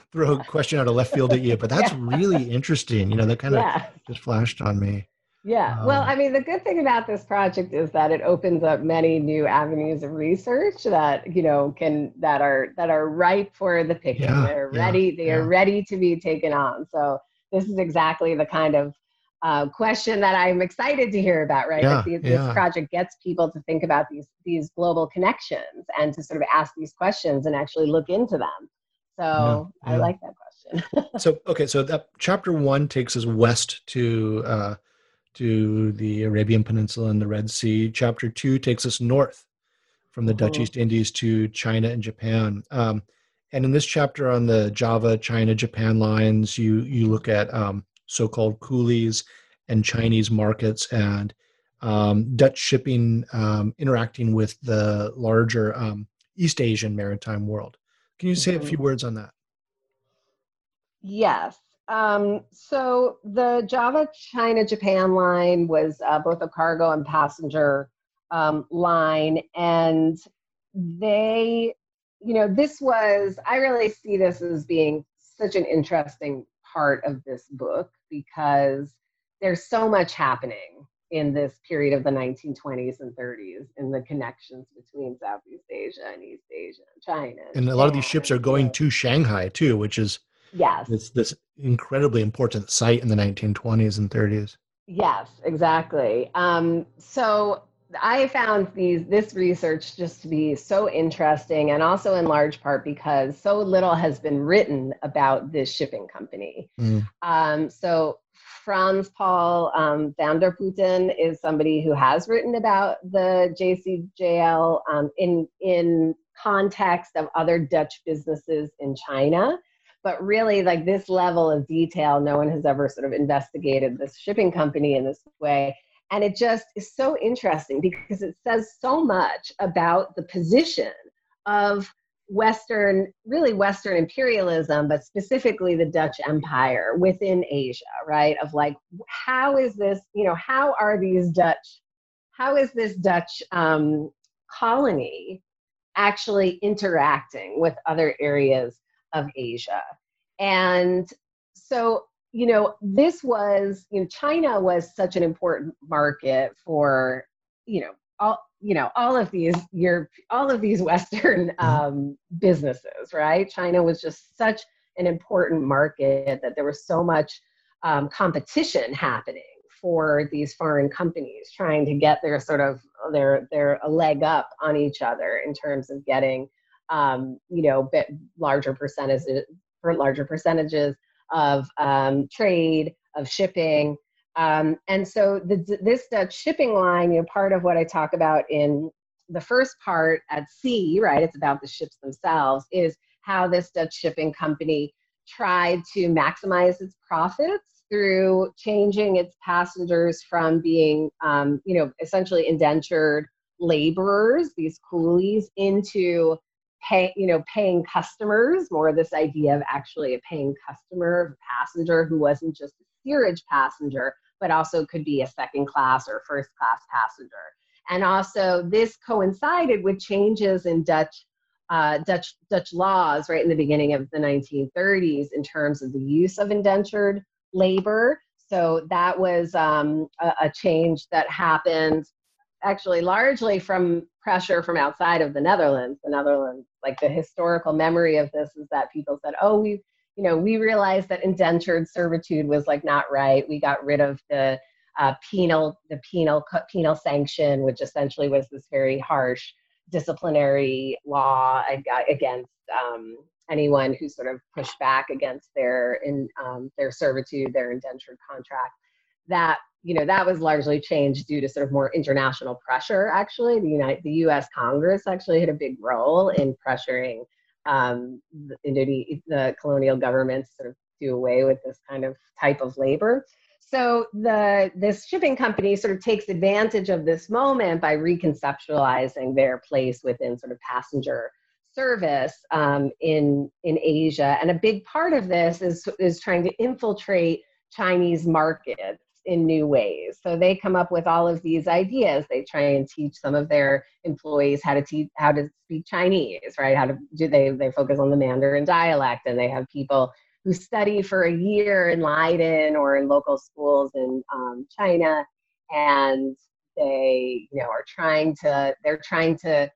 [LAUGHS] throw a question out of left field at you, but that's [LAUGHS] Yeah. really interesting. You know, that kind of yeah. just flashed on me. Yeah. Well, Um, I mean, the good thing about this project is that it opens up many new avenues of research that you know can that are that are ripe for the picking. Yeah, They're yeah, ready. They are ready to be taken on. So this is exactly the kind of uh, question that I'm excited to hear about. Right. Yeah, the- this project gets people to think about these these global connections and to sort of ask these questions and actually look into them. So Yeah, I yeah. like that question. [LAUGHS] So, okay, so that chapter one takes us west to uh, to the Arabian Peninsula and the Red Sea. Chapter two takes us north from the Dutch Mhm. East Indies to China and Japan. Um, and in this chapter on the Java, China, Japan lines, you you look at um, so-called coolies and Chinese markets and um, Dutch shipping um, interacting with the larger um, East Asian maritime world. Can you say a Mhm. few words on that? Yes. Um, so the Java China Japan line was uh, both a cargo and passenger um, line. And they, you know, this was, I really see this as being such an interesting part of this book because there's so much happening in this period of the 1920s and 30s in the connections between Southeast Asia and East Asia and China. And a lot of these ships are going to Shanghai too, which is Yes. this this incredibly important site in the 1920s and 30s. Yes, exactly. Um, so I found these this research just to be so interesting, and also in large part because so little has been written about this shipping company. Mm. Um, so Frans-Paul um, van der Putten is somebody who has written about the JCJL um, in in context of other Dutch businesses in China. But really, like this level of detail, no one has ever sort of investigated this shipping company in this way. And it just is so interesting because it says so much about the position of Western, really Western imperialism, but specifically the Dutch Empire within Asia, right? Of like, how is this, you know, how are these Dutch, how is this Dutch um, colony actually interacting with other areas of Asia? And so, you know, this was, you know, China was such an important market for, you know, all, you know, all of these your all of these [LAUGHS] Western um, businesses, right? China was just such an important market that there was so much um, competition happening for these foreign companies trying to get their sort of their their leg up on each other in terms of getting um, you know bit larger percentages larger percentages of um, trade of shipping um, and so the, this Dutch shipping line, you know, part of what I talk about in the first part at sea, right? It's about the ships themselves, is how this Dutch shipping company tried to maximize its profits through changing its passengers from being, um, you know, essentially indentured laborers, these coolies, into pay, you know, paying customers. More of this idea of actually a paying customer, a passenger who wasn't just a steerage passenger, but also could be a second class or first class passenger. And also, this coincided with changes in Dutch uh, Dutch Dutch laws right in the beginning of the 1930s in terms of the use of indentured labor. So that was um, a, a change that happened actually largely from pressure from outside of the Netherlands. The Netherlands, like the historical memory of this is that people said, "Oh, we, you know, we realized that indentured servitude was like not right. We got rid of the uh, penal, the penal penal sanction, which essentially was this very harsh disciplinary law against um, anyone who sort of pushed back against their in um, their servitude, their indentured contract. That you know that was largely changed due to sort of more international pressure. Actually, the United, the U.S. Congress actually had a big role in pressuring um, the, the colonial governments to sort of do away with this kind of type of labor. So the this shipping company sort of takes advantage of this moment by reconceptualizing their place within sort of passenger service um, in in Asia, and a big part of this is is trying to infiltrate Chinese markets in new ways. So they come up with all of these ideas. They try and teach some of their employees how to teach how to speak Chinese, right? How to do they they focus on the Mandarin dialect, and they have people who study for a year in Leiden or in local schools in um, China, and they you know are trying to they're trying to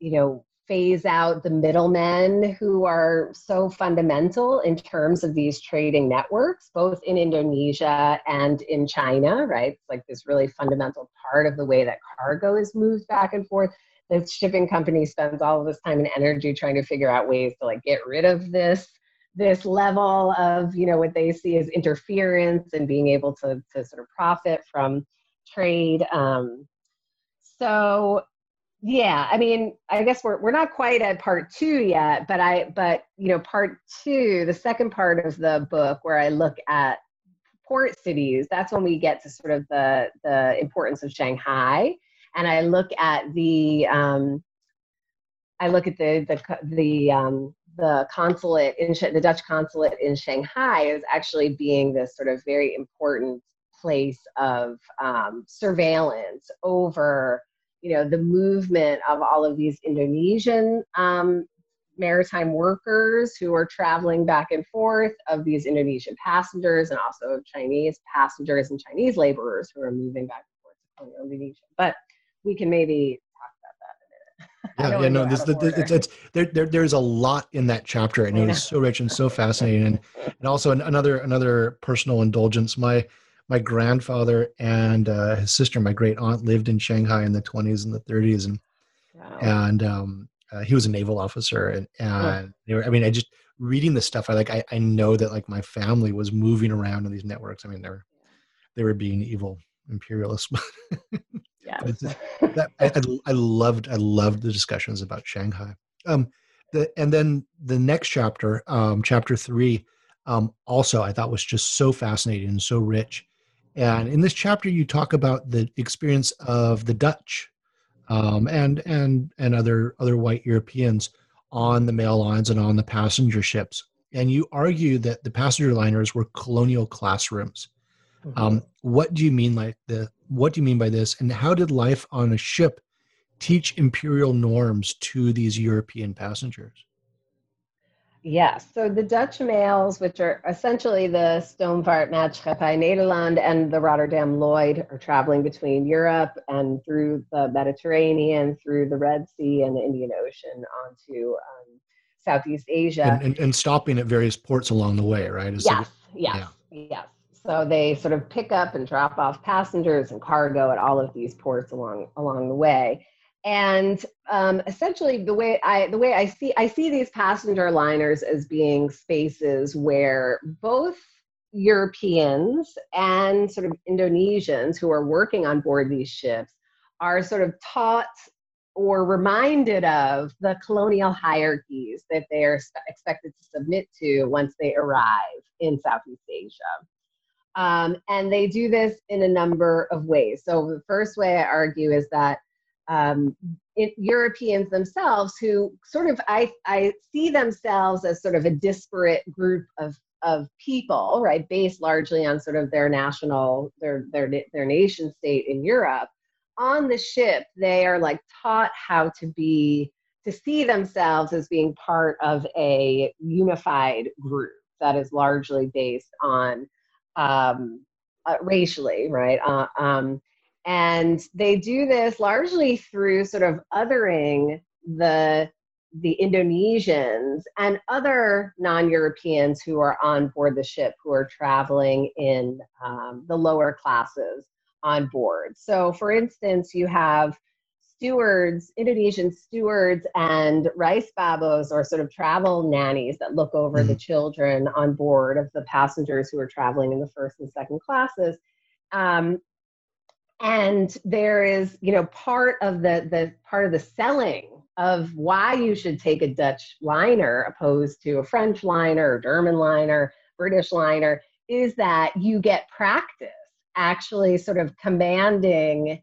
you know phase out the middlemen who are so fundamental in terms of these trading networks, both in Indonesia and in China, right? It's like this really fundamental part of the way that cargo is moved back and forth. The shipping company spends all of this time and energy trying to figure out ways to like get rid of this this level of you know what they see as interference and being able to to sort of profit from trade um, so yeah i mean i guess we're, we're not quite at part two yet but i but you know part two the second part of the book where i look at port cities that's when we get to sort of the the importance of shanghai. And i look at the um i look at the the the um the consulate in the dutch consulate in shanghai is actually being this sort of very important place of um, surveillance over you know the movement of all of these Indonesian um, maritime workers who are traveling back and forth, of these Indonesian passengers, and also of Chinese passengers and Chinese laborers who are moving back and forth to Indonesia. But we can maybe talk about that in a minute. [LAUGHS] yeah, yeah, no, this, this, it's, it's, there, there, there's a lot in that chapter, and it is so rich and so fascinating, and, and also another another personal indulgence. My my grandfather and uh, his sister, my great aunt, lived in Shanghai in the 20s and the 30s, and wow. and um, uh, he was a naval officer, and and oh. were, I mean, I just reading the stuff, I like, I, I know that like my family was moving around in these networks. I mean, they were they were being evil imperialists. [LAUGHS] yeah, [LAUGHS] that, I, I loved I loved the discussions about Shanghai. Um, the and then the next chapter, um, chapter three. Um, also I thought was just so fascinating and so rich. And in this chapter, you talk about the experience of the Dutch um, and and and other other white Europeans on the mail lines and on the passenger ships. And you argue that the passenger liners were colonial classrooms. Mm-hmm. Um, what do you mean like the? What do you mean by this? And how did life on a ship teach imperial norms to these European passengers? Yes. So the Dutch mails, which are essentially the Stoomvaartmaatschappij Nederland and the Rotterdam Lloyd, are traveling between Europe and through the Mediterranean, through the Red Sea and the Indian Ocean onto um, Southeast Asia. And, and, and, stopping at various ports along the way, right? Is yes, yes, yeah. yes. So they sort of pick up and drop off passengers and cargo at all of these ports along along the way and um, essentially the way i the way i see i see these passenger liners as being spaces where both europeans and sort of indonesians who are working on board these ships are sort of taught or reminded of the colonial hierarchies that they are expected to submit to once they arrive in southeast asia. Um, and they do this in a number of ways. So the first way i argue is that um, it, Europeans themselves who sort of I, I see themselves as sort of a disparate group of of people, right, based largely on sort of their national their their their nation state in Europe. On the ship, they are like taught how to be to see themselves as being part of a unified group that is largely based on um, uh, racially, right? Uh, um, and they do this largely through sort of othering the the Indonesians and other non-Europeans who are on board the ship who are traveling in um, the lower classes on board. So, for instance, you have stewards, Indonesian stewards, and reis baboes, or sort of travel nannies that look over mm-hmm. the children on board of the passengers who are traveling in the first and second classes. Um, and there is you know part of the the part of the selling of why you should take a dutch liner opposed to a french liner german liner british liner is that you get practice actually sort of commanding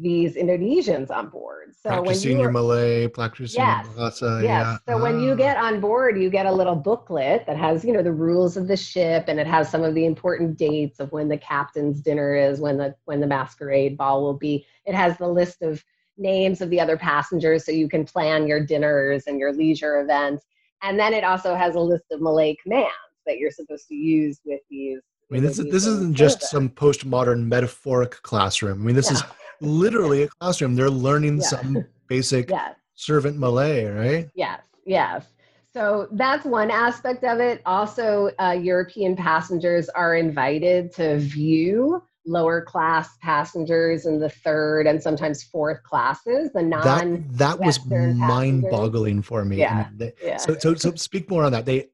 these Indonesians on board. So practicing when you your Malay, practicing yes, Bahasa, yes. Yeah. So ah. when you ah. get on board, you get a little booklet that has, you know, the rules of the ship and it has some of the important dates of when the captain's dinner is, when the when the masquerade ball will be. It has the list of names of the other passengers so you can plan your dinners and your leisure events. And then it also has a list of Malay commands that you're supposed to use with these. I mean, this, is, this isn't just some postmodern metaphoric classroom. I mean, this yeah. is literally a classroom. They're learning yeah. some basic yes. servant Malay, right? Yes, yes. So that's one aspect of it. Also, uh, European passengers are invited to view lower class passengers in the third and sometimes fourth classes. The non that, that was mind boggling for me. Yeah, they, yeah. So, so, so speak more on that. They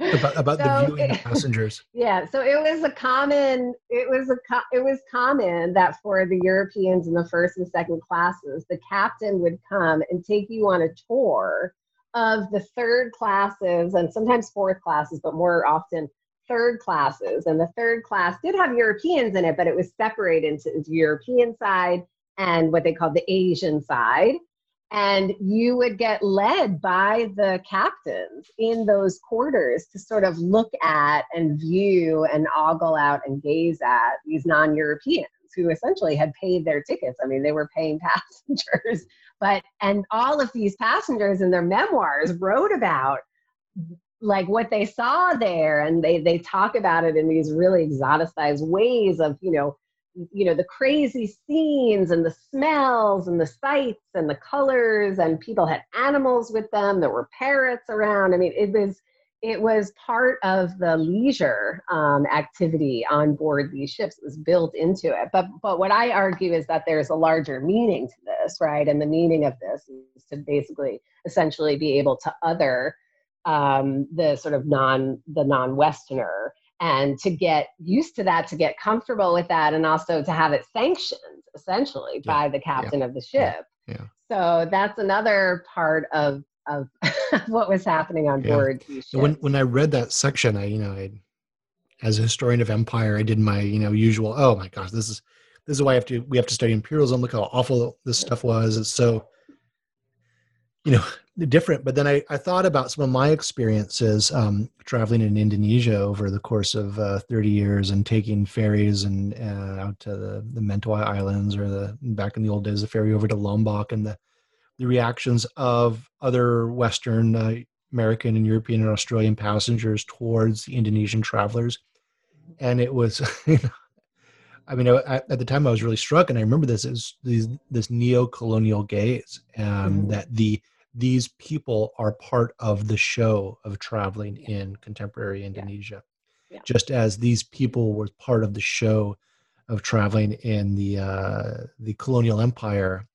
about, about so the viewing it, of [LAUGHS] passengers. Yeah, so it was a common. It was a it was common that for the Europeans in the first and second classes, the captain would come and take you on a tour of the third classes and sometimes fourth classes, but more often third classes. And the third class did have Europeans in it, but it was separated into the European side and what they called the Asian side. And you would get led by the captains in those quarters to sort of look at and view and ogle out and gaze at these non Europeans who essentially had paid their tickets. I mean, they were paying [LAUGHS] passengers, but, and all of these passengers in their memoirs wrote about like what they saw there and they they talk about it in these really exoticized ways of you know you know the crazy scenes and the smells and the sights and the colors and people had animals with them there were parrots around. I mean it was it was part of the leisure um, activity on board these ships. It was built into it. But but what i argue is that there's a larger meaning to this right? And the meaning of this is to basically essentially be able to other um, the sort of non the non-westerner and to get used to that to get comfortable with that and also to have it sanctioned essentially yeah. by the captain yeah. of the ship yeah. so that's another part of of [LAUGHS] what was happening on board when when i read that section i you know i as a historian of empire i did my you know usual oh my gosh this is this is why I have to we have to study imperialism look how awful this stuff was it's so you know different but then I, I thought about some of my experiences um, traveling in indonesia over the course of uh, 30 years and taking ferries and uh, out to the, the mentawai islands or the back in the old days the ferry over to lombok and the, the reactions of other western uh, american and european and australian passengers towards the indonesian travelers and it was [LAUGHS] you know, I mean, I, at the time I was really struck, and I remember this is these this neo-colonial gaze, and mm-hmm. that the these people are part of the show of traveling in contemporary Indonesia, yeah. Yeah. just as these people were part of the show of traveling in the uh, the colonial empire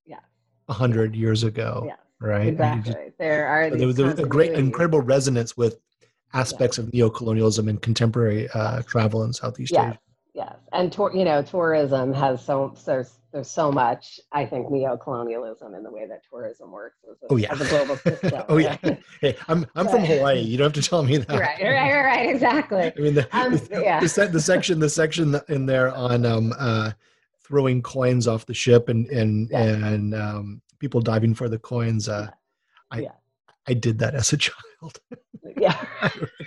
a hundred years ago. Yeah. Right. Exactly. Just, there are so there was a, great, incredible resonance with aspects of neo-colonialism and contemporary uh, travel in Southeast. Asia. Yes, and you know, tourism has so there's there's so much I think neo-colonialism in the way that tourism works as a, oh, yeah. as a global [LAUGHS] system. oh yeah, hey, I'm I'm from Hawaii. You don't have to tell me that. Right, right, right, exactly. I mean, the, um, the, yeah. the, the, section the section in there on um, uh, throwing coins off the ship and and yeah. and um, people diving for the coins. Uh, I I did that as a [LAUGHS] child. Yeah, [LAUGHS]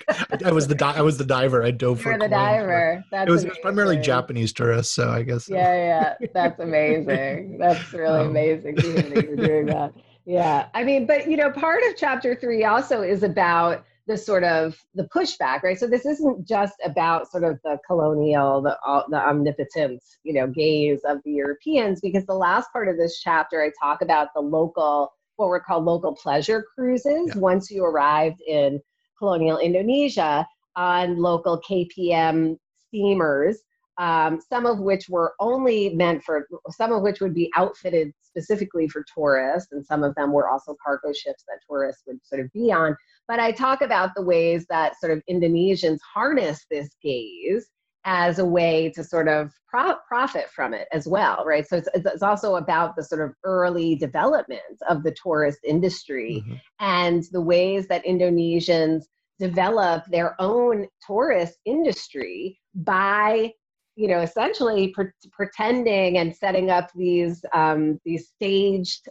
I, I, was the di- I was the diver. I dove You're for the diver. That's it was, it was, primarily Japanese tourists, so I guess. Yeah, yeah, that's amazing. That's really um, amazing to hear that you're [LAUGHS] doing that. Yeah, I mean, but you know, part of chapter three also is about the sort of the pushback, right? So this isn't just about sort of the colonial, the the omnipotent, you know, gaze of the Europeans, because the last part of this chapter, I talk about the local what were called local pleasure cruises yeah. once you arrived in colonial Indonesia on local KPM steamers, um, some of which were only meant for, some of which would be outfitted specifically for tourists, and some of them were also cargo ships that tourists would sort of be on. But I talk about the ways that sort of Indonesians harness this gaze as a way to sort of pro- profit from it as well, right? So it's, it's also about the sort of early development of the tourist industry mm-hmm. and the ways that Indonesians develop their own tourist industry by you know, essentially pre- pretending and setting up these um, these staged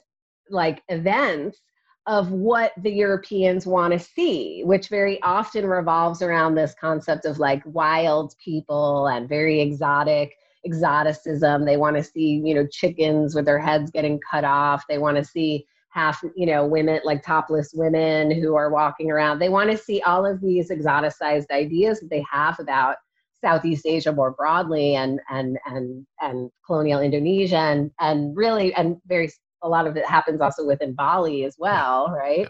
like events of what the Europeans want to see, which very often revolves around this concept of like wild people and very exotic exoticism. They want to see, you know, chickens with their heads getting cut off. They want to see half, you know, women like topless women who are walking around. They want to see all of these exoticized ideas that they have about Southeast Asia more broadly and and and and colonial Indonesia and and really and very a lot of it happens also within Bali as well, right?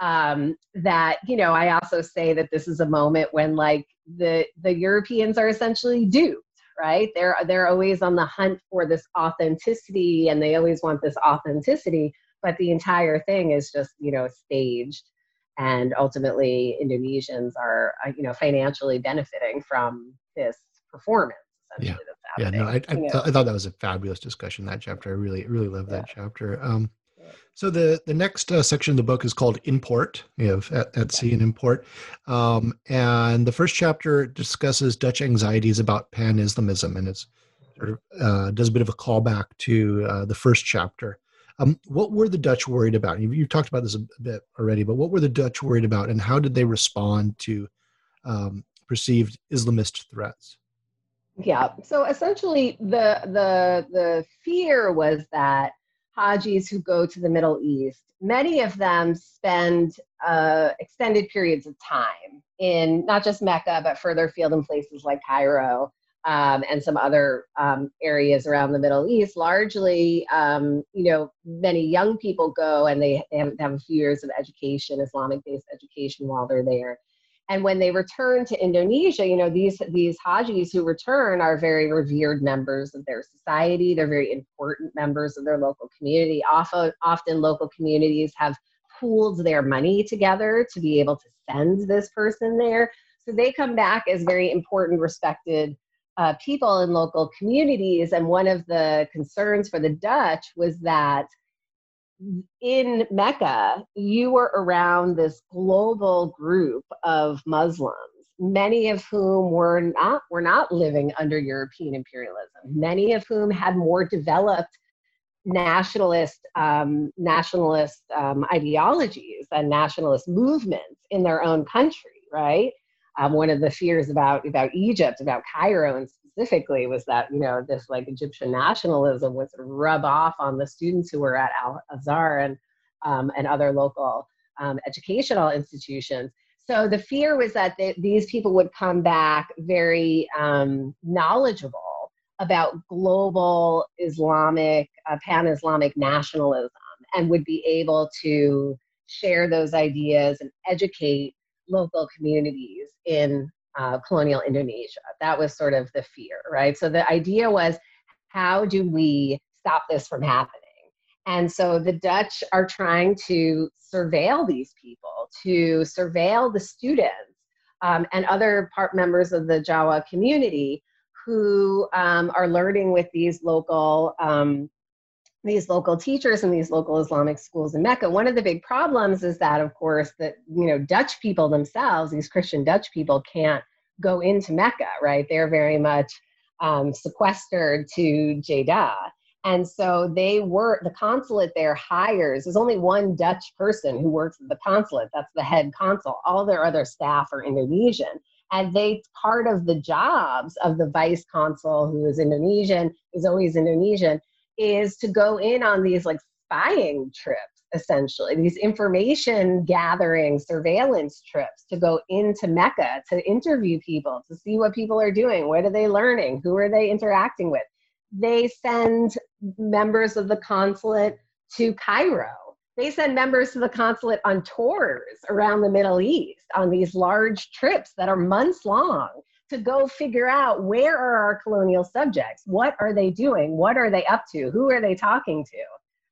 Um, that you know, I also say that this is a moment when like the the Europeans are essentially duped, right? They're they're always on the hunt for this authenticity, and they always want this authenticity, but the entire thing is just you know staged, and ultimately Indonesians are uh, you know financially benefiting from this performance yeah. Yeah, no, I, I, I, thought that was a fabulous discussion. That chapter, I really, really love that chapter. Um, so the the next uh, section of the book is called Import. We have at, at sea and import, um, and the first chapter discusses Dutch anxieties about pan Islamism, and it's sort of uh, does a bit of a callback to uh, the first chapter. Um, what were the Dutch worried about? You've, you've, talked about this a bit already, but what were the Dutch worried about, and how did they respond to um, perceived Islamist threats? Yeah. So essentially, the the the fear was that Hajis who go to the Middle East, many of them spend uh, extended periods of time in not just Mecca, but further field in places like Cairo um, and some other um, areas around the Middle East. Largely, um, you know, many young people go and they, they have, they have a few years of education, Islamic based education while they're there. And when they return to Indonesia, you know, these, these Hajis who return are very revered members of their society. They're very important members of their local community. Often, often local communities have pooled their money together to be able to send this person there. So they come back as very important, respected uh, people in local communities. And one of the concerns for the Dutch was that in Mecca, you were around this global group of Muslims, many of whom were not were not living under European imperialism, many of whom had more developed nationalist um, nationalist um, ideologies and nationalist movements in their own country, right? Um, one of the fears about about Egypt, about Cairo, and specifically was that you know this like Egyptian nationalism would rub off on the students who were at Al Azhar and um, and other local um, educational institutions. So the fear was that they, these people would come back very um, knowledgeable about global Islamic, uh, pan-Islamic nationalism, and would be able to share those ideas and educate local communities in uh, colonial Indonesia. That was sort of the fear, right? So the idea was how do we stop this from happening? And so the Dutch are trying to surveil these people, to surveil the students um, and other part members of the Jawa community who um, are learning with these local um, these local teachers and these local Islamic schools in Mecca. One of the big problems is that, of course, that you know Dutch people themselves, these Christian Dutch people, can't go into Mecca, right? They're very much um, sequestered to Jeddah. And so they were, the consulate there hires, there's only one Dutch person who works at the consulate, that's the head consul. All their other staff are Indonesian. And they, part of the jobs of the vice consul who is Indonesian, is always Indonesian, is to go in on these like spying trips essentially these information gathering surveillance trips to go into mecca to interview people to see what people are doing what are they learning who are they interacting with. They send members of the consulate to cairo. They send members to the consulate on tours around the middle east on these large trips that are months long to go figure out where are our colonial subjects? What are they doing? What are they up to? Who are they talking to?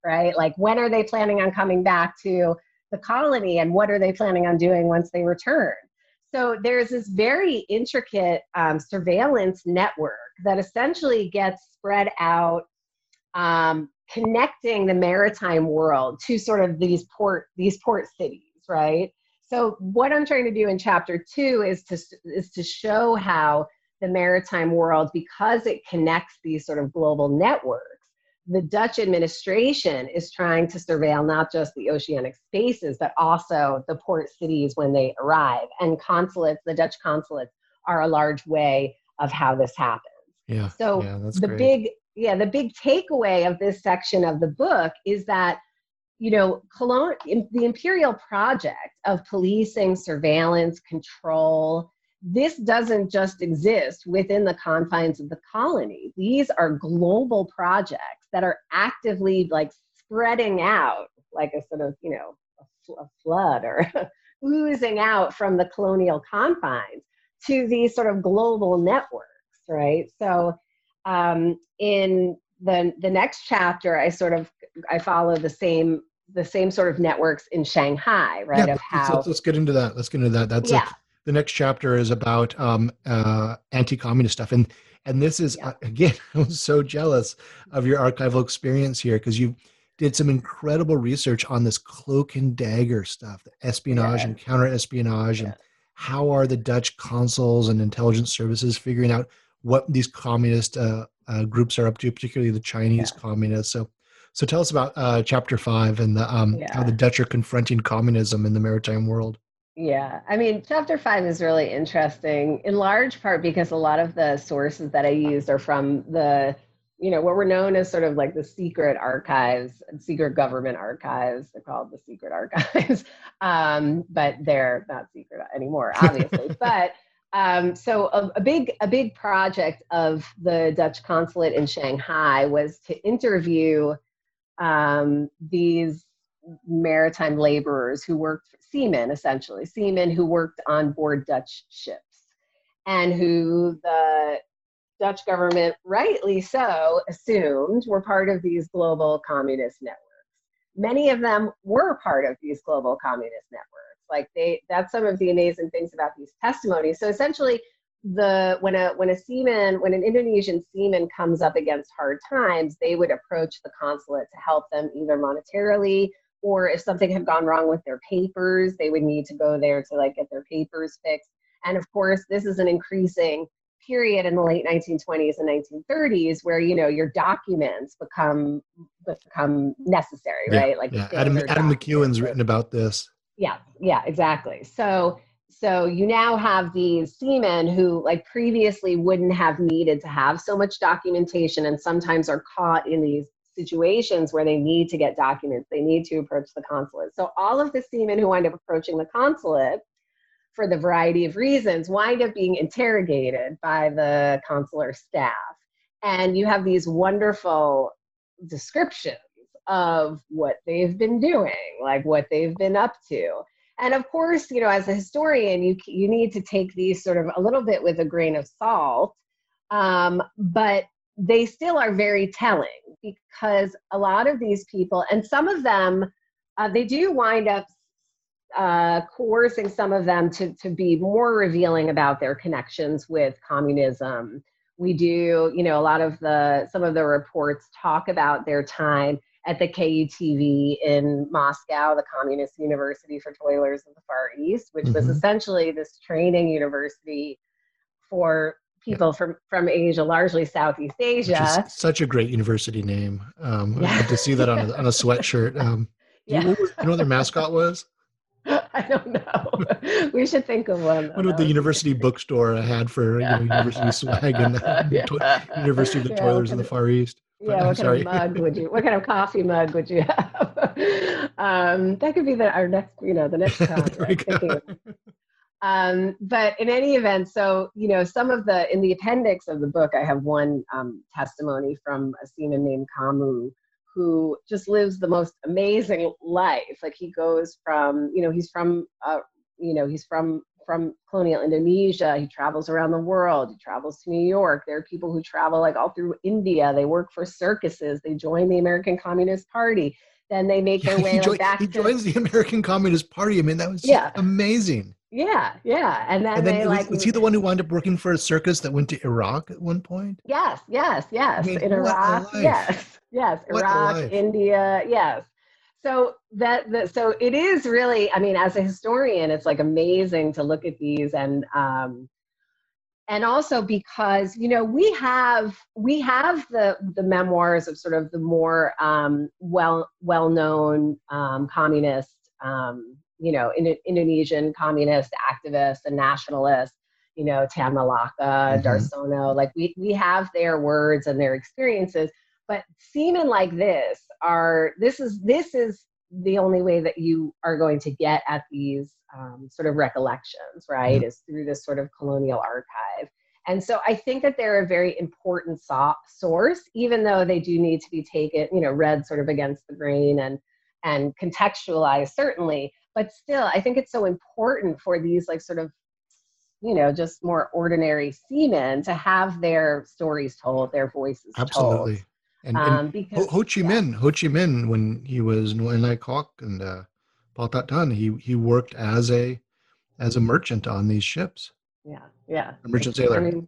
Right? Like, when are they planning on coming back to the colony and what are they planning on doing once they return? So, there's this very intricate um, surveillance network that essentially gets spread out. Um, connecting the maritime world to sort of these port these port cities right so what I'm trying to do in chapter two is to is to show how the maritime world because it connects these sort of global networks the Dutch administration is trying to surveil not just the oceanic spaces, but also the port cities when they arrive. And consulates, the Dutch consulates, are a large way of how this happens. Yeah. So yeah, the great. big, yeah, the big takeaway of this section of the book is that you know, colon- the imperial project of policing, surveillance, control, this doesn't just exist within the confines of the colony. These are global projects that are actively like spreading out like a sort of, you know, a, a flood or [LAUGHS] oozing out from the colonial confines to these sort of global networks, right? So um, in the the next chapter, I sort of I follow the same the same sort of networks in Shanghai, right? Yeah, of how let's, let's, get into that. Let's get into that. That's yeah. A, the next chapter is about um, uh, anti-communist stuff, and and this is Yeah. uh, [LAUGHS] again, I'm so jealous of your archival experience here because you did some incredible research on this cloak and dagger stuff, the espionage Yeah. and counter espionage, and how are the Dutch consuls and intelligence services figuring out what these communist uh, uh, groups are up to, particularly the Chinese communists. So, so tell us about uh, chapter five and the, um, how the Dutch are confronting communism in the maritime world. Yeah, I mean, chapter five is really interesting in large part because a lot of the sources that I used are from the, you know, what were known as sort of like the secret archives, secret government archives. They're called the secret archives, [LAUGHS] um, but they're not secret anymore, obviously. [LAUGHS] but um, so a, a big a big project of the Dutch consulate in Shanghai was to interview um, these maritime laborers who worked seamen essentially seamen who worked on board dutch ships and who the dutch government rightly so assumed were part of these global communist networks. Many of them were part of these global communist networks. Like they that's some of the amazing things about these testimonies. So essentially the when a when a seaman when an indonesian seaman comes up against hard times they would approach the consulate to help them either monetarily or if something had gone wrong with their papers they would need to go there to like get their papers fixed. And of course this is an increasing period in the late 1920s and 1930s where you know your documents become become necessary Yeah, right? Like Yeah, Adam, Adam McKeown's written about this. yeah. Yeah exactly. So so you now have these seamen who like previously wouldn't have needed to have so much documentation and sometimes are caught in these situations where they need to get documents they need to approach the consulate. So all of the seamen who wind up approaching the consulate for the variety of reasons wind up being interrogated by the consular staff. And you have these wonderful descriptions of what they've been doing like what they've been up to and of course you know as a historian you you need to take these sort of a little bit with a grain of salt. Um, but they still are very telling because a lot of these people and some of them uh, they do wind up uh, coercing some of them to, to be more revealing about their connections with communism. We do you know a lot of the some of the reports talk about their time at the KUTV in Moscow, the Communist University for Toilers of the Far East, which was Mhm. essentially this training university for people from, from Asia, largely Southeast Asia. such a great university name. Um, Yeah. I'd to see that on a, on a sweatshirt. Um, do you, Yeah, what was- you know what their mascot was? [LAUGHS] I don't know. we should think of one. What would the university bookstore had for you know, [LAUGHS] university swag and Yeah. [LAUGHS] to- University of the Yeah, Toilers of the Far East? Yeah, what kind of mug would you? What kind of coffee mug would you have? [LAUGHS] um, that could be the our next, you know, the next [LAUGHS] There we project. go. thinking of- Um, but in any event, so you know, some of the in the appendix of the book, I have one um, testimony from a seaman named Kamu, who just lives the most amazing life. Like he goes from, you know, he's from, uh, you know, he's from from colonial Indonesia. He travels around the world. He travels to New York. There are people who travel like all through India. They work for circuses. They join the American Communist Party. Then they make their [LAUGHS] way he, like, join- back he to joins the American Communist Party. I mean, that was Yeah. amazing. yeah, yeah. And then, And then they was, like was he the one who wound up working for a circus that went to Iraq at one point? Yes, yes, yes. mean, in Iraq, yes, yes. What Iraq. India, yes. So that, that so it is really. I mean, as a historian, it's like amazing to look at these and um, and also because you know we have we have the the memoirs of sort of the more um, well well known um, communist um, you know in, Indonesian communist activists and nationalists you know Tan Malaka, mm-hmm. Darsono like we we have their words and their experiences but seamen like this are this is this is the only way that you are going to get at these um, sort of recollections, right, mm-hmm. is through this sort of colonial archive. And so I think that they're a very important so- source, even though they do need to be taken, you know, read sort of against the grain and and contextualized certainly. But still, I think it's so important for these like sort of, you know, just more ordinary seamen to have their stories told, their voices Absolutely. told. And, and um, because, Ho, Ho Chi Minh. Ho Chi Minh, when he was Nguyen Ai Quoc and uh, Paul That Tan, he he worked as a as a merchant on these ships. Yeah, yeah. A merchant sailor. I mean,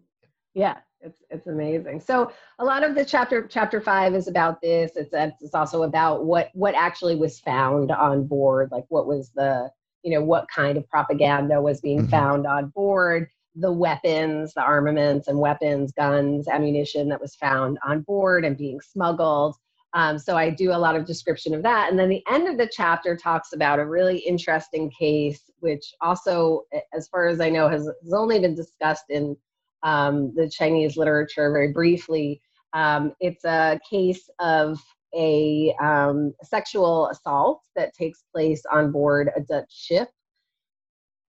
yeah, it's it's amazing. So a lot of the chapter chapter five is about this. It's it's also about what what actually was found on board, like what was the you know what kind of propaganda was being mm-hmm. found on board the weapons, the armaments and weapons, guns, ammunition that was found on board and being smuggled. Um, so I do a lot of description of that. And then the end of the chapter talks about a really interesting case, which also, as far as I know, has, has only been discussed in um, the Chinese literature very briefly. Um, it's a case of a um, sexual assault that takes place on board a Dutch ship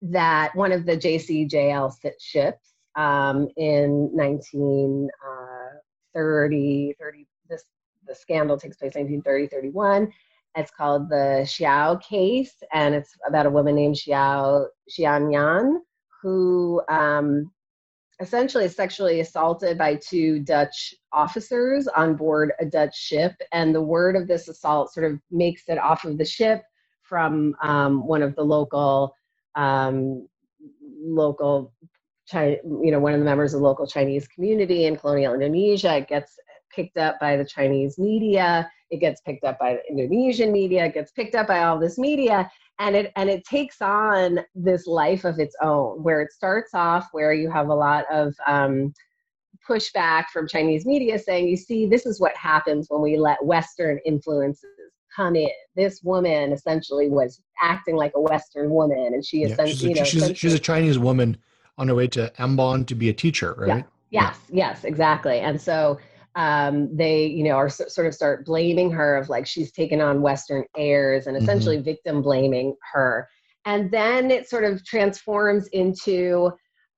that one of the JCJL ships um, in 1930, uh, 30, this, the scandal takes place 1930, 31. It's called the Xiao case, and it's about a woman named Xiao Xianyan who um, essentially is sexually assaulted by two Dutch officers on board a Dutch ship. And the word of this assault sort of makes it off of the ship from um, one of the local um, local, China, you know, one of the members of the local Chinese community in colonial Indonesia. It gets picked up by the Chinese media. It gets picked up by the Indonesian media. It gets picked up by all this media, and it and it takes on this life of its own, where it starts off where you have a lot of um, pushback from Chinese media saying, you see, this is what happens when we let Western influences come in. This woman essentially was acting like a Western woman, and she yeah, essentially, she's a, you know, she's, she's a Chinese woman on her way to Ambon to be a teacher, right? Yeah. Yes, yeah. yes, exactly. And so um, they, you know, are sort of start blaming her of like she's taken on Western airs and mm-hmm. essentially mm-hmm. victim blaming her. And then it sort of transforms into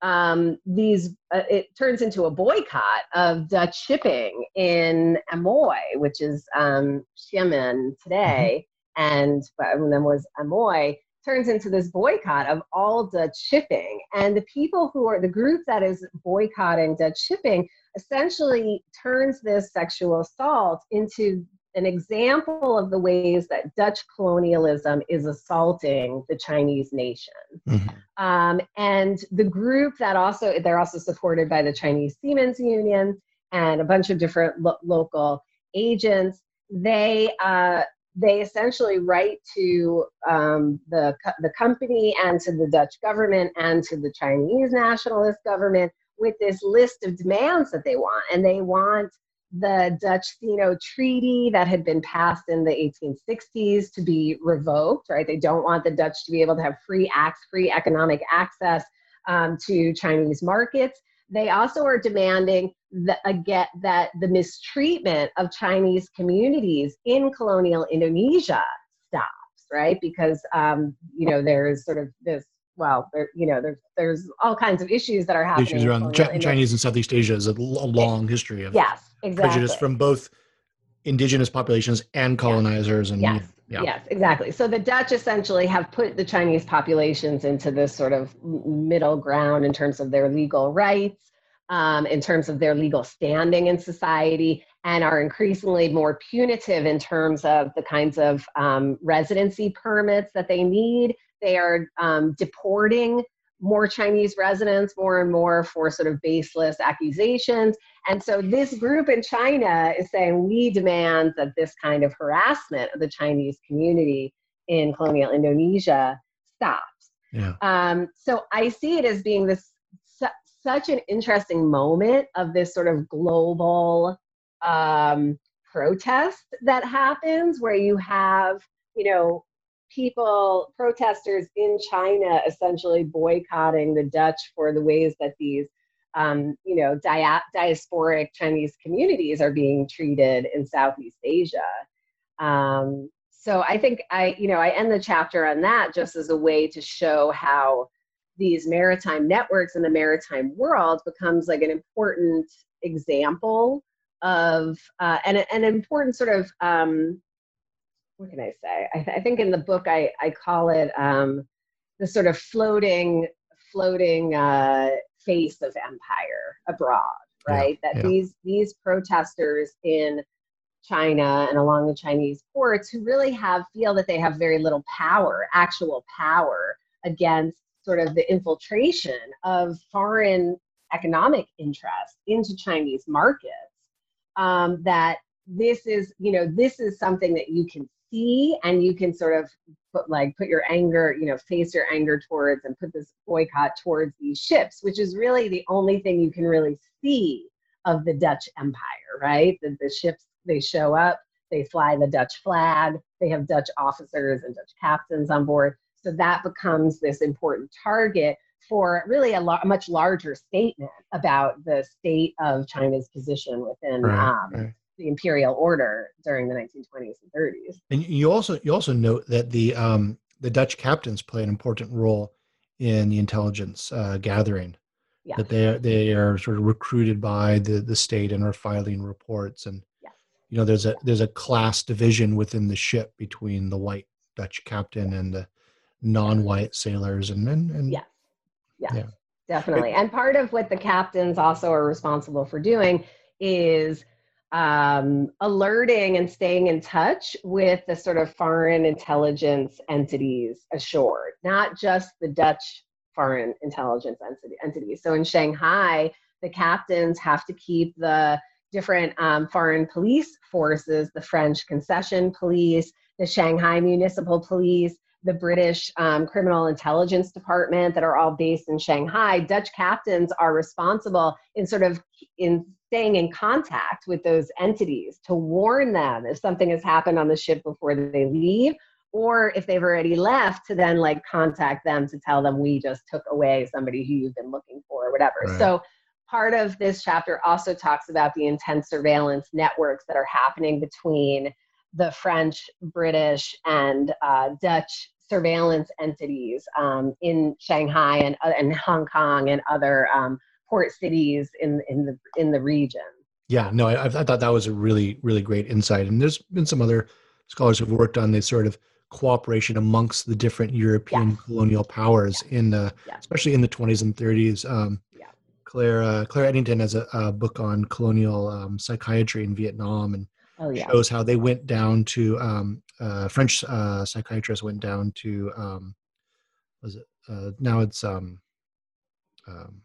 um, these uh, it turns into a boycott of Dutch shipping in Amoy, which is um, Xiamen today, mm-hmm. and then was Amoy turns into this boycott of all Dutch shipping. And the people who are the group that is boycotting Dutch shipping essentially turns this sexual assault into an example of the ways that Dutch colonialism is assaulting the Chinese nation. Mm-hmm. Um, and the group that also, they're also supported by the Chinese Seamen's Union and a bunch of different lo- local agents. They, uh, they essentially write to um, the, the company and to the Dutch government and to the Chinese nationalist government with this list of demands that they want. And they want the Dutch Sino Treaty that had been passed in the 1860s to be revoked, right? They don't want the Dutch to be able to have free acts, free economic access um, to Chinese markets. They also are demanding that, again, that the mistreatment of Chinese communities in colonial Indonesia stops, right? Because, um, you know, there's sort of this well, there, you know, there's there's all kinds of issues that are happening. Issues around Ch- Chinese and Southeast Asia is a, long history of yes, exactly. prejudice from both indigenous populations and colonizers yes. and yes. Yeah. yes exactly so the dutch essentially have put the chinese populations into this sort of middle ground in terms of their legal rights um, in terms of their legal standing in society and are increasingly more punitive in terms of the kinds of um, residency permits that they need they are um, deporting more Chinese residents more and more for sort of baseless accusations. And so this group in China is saying we demand that this kind of harassment of the Chinese community in colonial Indonesia stops. Yeah. Um, so I see it as being this such an interesting moment of this sort of global um, protest that happens where you have, you know, people, protesters in China essentially boycotting the Dutch for the ways that these, um, you know, dia- diasporic Chinese communities are being treated in Southeast Asia. Um, so I think I, you know, I end the chapter on that just as a way to show how these maritime networks in the maritime world becomes like an important example of uh, and an important sort of um, what can I say? I, th- I, think in the book I, I call it um, the sort of floating floating uh, face of empire abroad, right? Yeah, that yeah. these these protesters in China and along the Chinese ports who really have feel that they have very little power, actual power against sort of the infiltration of foreign economic interest into Chinese markets. Um, that this is, you know, this is something that you can see and you can sort of put like put your anger, you know, face your anger towards and put this boycott towards these ships, which is really the only thing you can really see of the Dutch Empire, right? That the ships they show up, they fly the Dutch flag, they have Dutch officers and Dutch captains on board. So that becomes this important target for really a, lo- a much larger statement about the state of China's position within right, um, right. The imperial order during the 1920s and 30s. And you also you also note that the um, the Dutch captains play an important role in the intelligence uh, gathering. Yeah. That they are, they are sort of recruited by the, the state and are filing reports and you know there's a there's a class division within the ship between the white Dutch captain and the non-white sailors and men and yes yes yeah. definitely and part of what the captains also are responsible for doing is um, alerting and staying in touch with the sort of foreign intelligence entities ashore not just the dutch foreign intelligence entity, entities so in shanghai the captains have to keep the different um, foreign police forces the French concession police, the Shanghai Municipal Police, the British um, Criminal Intelligence Department that are all based in Shanghai. Dutch captains are responsible in sort of in staying in contact with those entities to warn them if something has happened on the ship before they leave or if they've already left to then like contact them to tell them we just took away somebody who you've been looking for or whatever right. so part of this chapter also talks about the intense surveillance networks that are happening between the French, British, and uh, Dutch surveillance entities um, in Shanghai and, uh, and Hong Kong and other um, port cities in, in, the, in the region. Yeah, no, I, I thought that was a really, really great insight. And there's been some other scholars who've worked on this sort of cooperation amongst the different European yes. colonial powers yes. in, uh, yes. especially in the 20s and 30s. Um, Claire uh, Claire Edington has a, a book on colonial um, psychiatry in Vietnam and oh, yeah. shows how they went down to um, uh, French uh, psychiatrists went down to um, was it uh, now it's um, um,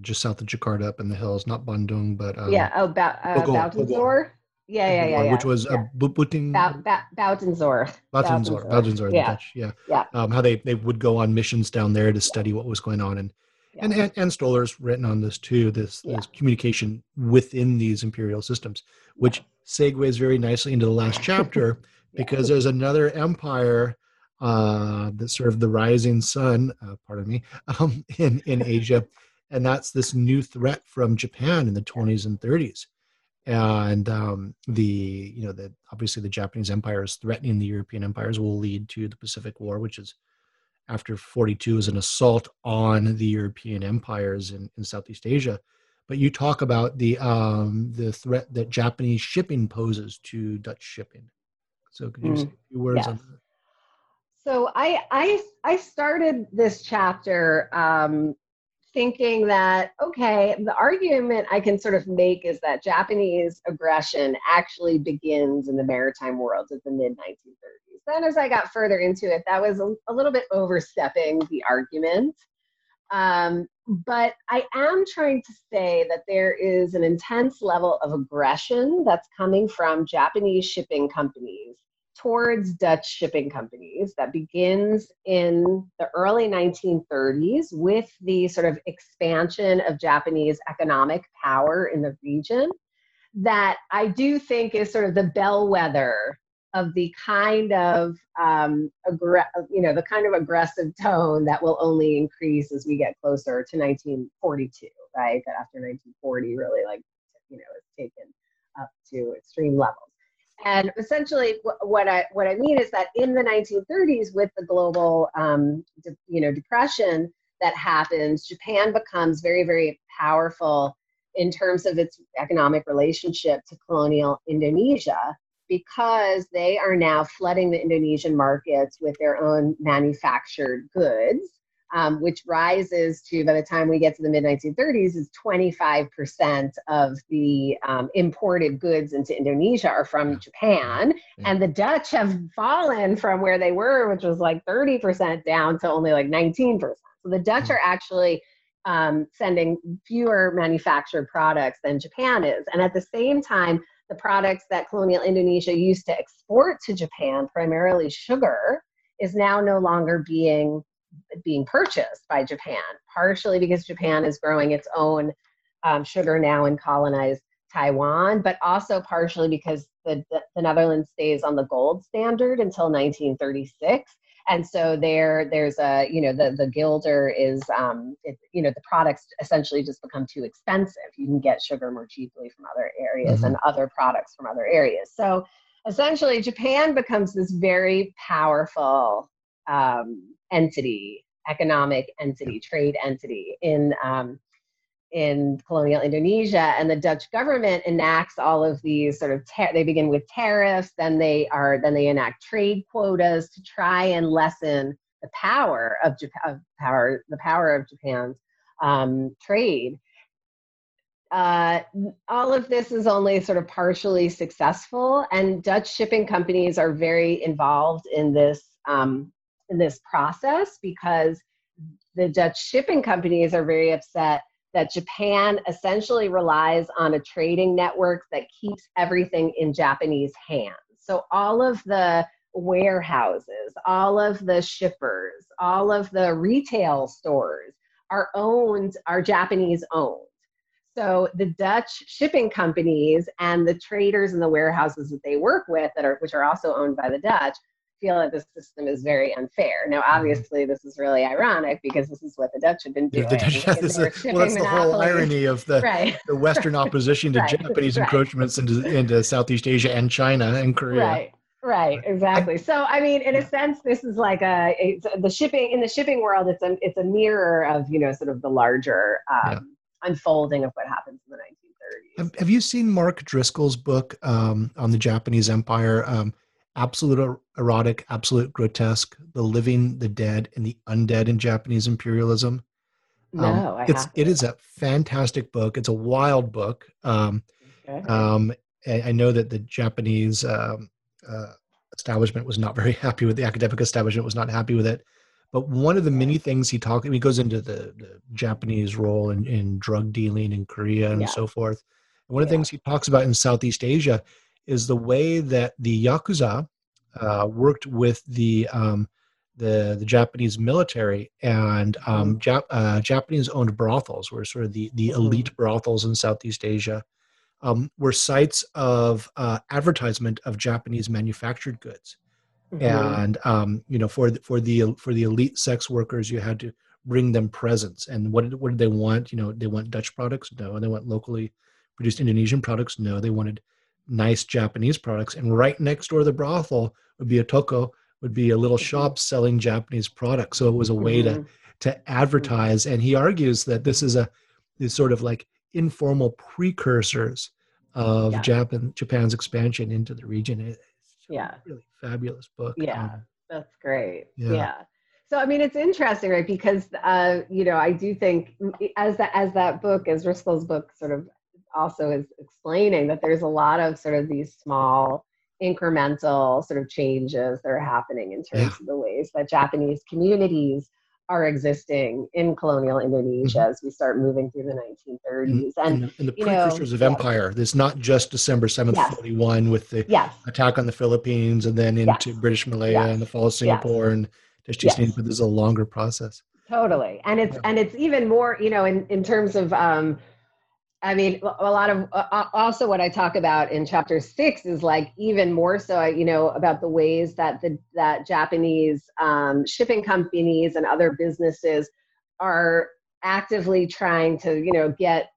just south of Jakarta up in the hills, not Bandung, but um, yeah, oh, ba- uh, Buitenzorg. Yeah, yeah, yeah, yeah. Which was uh, yeah. uh, Buting. Buitenzorg. Buitenzorg. Buitenzorg. Yeah. Dutch, yeah. Yeah. Um, how they, they would go on missions down there to study what was going on. And yeah. and, and and Stoler's written on this too. This, this communication within these imperial systems, which segues very nicely into the last chapter, [LAUGHS] because there's another empire uh, that's sort of the rising sun. Uh, pardon me, [LAUGHS] um, in in Asia, and that's this new threat from Japan in the 20s and 30s, and um, the you know the obviously the Japanese empire is threatening the European empires will lead to the Pacific War, which is after 42 is an assault on the European empires in, in Southeast Asia. But you talk about the um, the threat that Japanese shipping poses to Dutch shipping. So could you mm, say a few words yes. on that? So I I I started this chapter um, thinking that okay, the argument I can sort of make is that Japanese aggression actually begins in the maritime world of the mid 1930s then as I got further into it, that was a, a little bit overstepping the argument. Um, but I am trying to say that there is an intense level of aggression that's coming from Japanese shipping companies towards Dutch shipping companies that begins in the early 1930s with the sort of expansion of Japanese economic power in the region that I do think is sort of the bellwether of the kind of um, you know the kind of aggressive tone that will only increase as we get closer to 1942 right? That after 1940 really like you know is taken up to extreme levels and essentially what i what i mean is that in the 1930s with the global um, de- you know depression that happens japan becomes very very powerful in terms of its economic relationship to colonial indonesia because they are now flooding the Indonesian markets with their own manufactured goods, um, which rises to, by the time we get to the mid 1930s, is 25% of the um, imported goods into Indonesia are from Japan. And the Dutch have fallen from where they were, which was like 30% down to only like 19%. So the Dutch hmm. are actually um, sending fewer manufactured products than Japan is. And at the same time, the products that colonial Indonesia used to export to Japan, primarily sugar, is now no longer being being purchased by Japan, partially because Japan is growing its own um, sugar now in colonized Taiwan, but also partially because the, the, the Netherlands stays on the gold standard until 1936 and so there there's a you know the the guilder is um it, you know the products essentially just become too expensive. You can get sugar more cheaply from other areas mm-hmm. and other products from other areas. So essentially japan becomes this very powerful um, entity economic entity trade entity in um, in colonial Indonesia, and the Dutch government enacts all of these sort of. They begin with tariffs, then they are then they enact trade quotas to try and lessen the power of Japan, of power the power of Japan's um, trade. Uh, all of this is only sort of partially successful, and Dutch shipping companies are very involved in this um, this process because the Dutch shipping companies are very upset that Japan essentially relies on a trading network that keeps everything in Japanese hands. So all of the warehouses, all of the shippers, all of the retail stores are owned, are Japanese owned. So the Dutch shipping companies and the traders and the warehouses that they work with that are which are also owned by the Dutch feel that the system is very unfair. Now, mm-hmm. obviously, this is really ironic because this is what the Dutch have been doing. Yeah, Dutch, [LAUGHS] is, well, that's the whole irony of the, [LAUGHS] right. the Western opposition to [LAUGHS] right. Japanese right. encroachments into, into Southeast Asia and China and Korea. Right. Right, exactly. So, I mean, in a sense, this is like a the shipping in the shipping world. It's a it's a mirror of you know sort of the larger um, yeah. unfolding of what happens in the 1930s. Have, have you seen Mark Driscoll's book um, on the Japanese Empire? Um, absolute er, erotic, absolute grotesque, the living, the dead, and the undead in Japanese imperialism. No, um, I it's it is a fantastic book. It's a wild book. Um, okay. um, I know that the Japanese um, uh, establishment was not [LAUGHS] very happy with the academic establishment was not happy with it. But one of the many things he talks, he goes into the, the Japanese role in, in drug dealing in Korea and yeah. so forth. And one of the yeah. things he talks about in Southeast Asia is the way that the yakuza uh, worked with the um, the the Japanese military and um, mm-hmm. Jap- uh, Japanese owned brothels were sort of the the elite mm-hmm. brothels in Southeast Asia um, were sites of uh, advertisement of Japanese manufactured goods. Mm-hmm. And um, you know, for the, for the for the elite sex workers, you had to bring them presents. And what did, what did they want? You know, they want Dutch products? No. And They want locally produced Indonesian products? No. They wanted nice Japanese products. And right next door to the brothel would be a toko, would be a little mm-hmm. shop selling Japanese products. So it was a way mm-hmm. to to advertise. And he argues that this is a these sort of like informal precursors of yeah. Japan Japan's expansion into the region. It's yeah, really fabulous book. Yeah, um, that's great. Yeah. yeah. So I mean, it's interesting, right? Because uh, you know, I do think as that as that book, as Driscoll's book, sort of also is explaining that there's a lot of sort of these small incremental sort of changes that are happening in terms yeah. of the ways that Japanese communities are existing in colonial Indonesia mm-hmm. as we start moving through the 1930s. And, and, and the precursors know, of empire, there's not just December 7th, yes. 41 with the yes. attack on the Philippines and then into yes. British Malaya and the fall of Singapore and just yes. but there's a longer process. Totally. And it's, yeah. and it's even more, you know, in, in terms of, um, I mean, a lot of uh, also what I talk about in chapter six is like even more so, you know, about the ways that the that Japanese um, shipping companies and other businesses are actively trying to, you know, get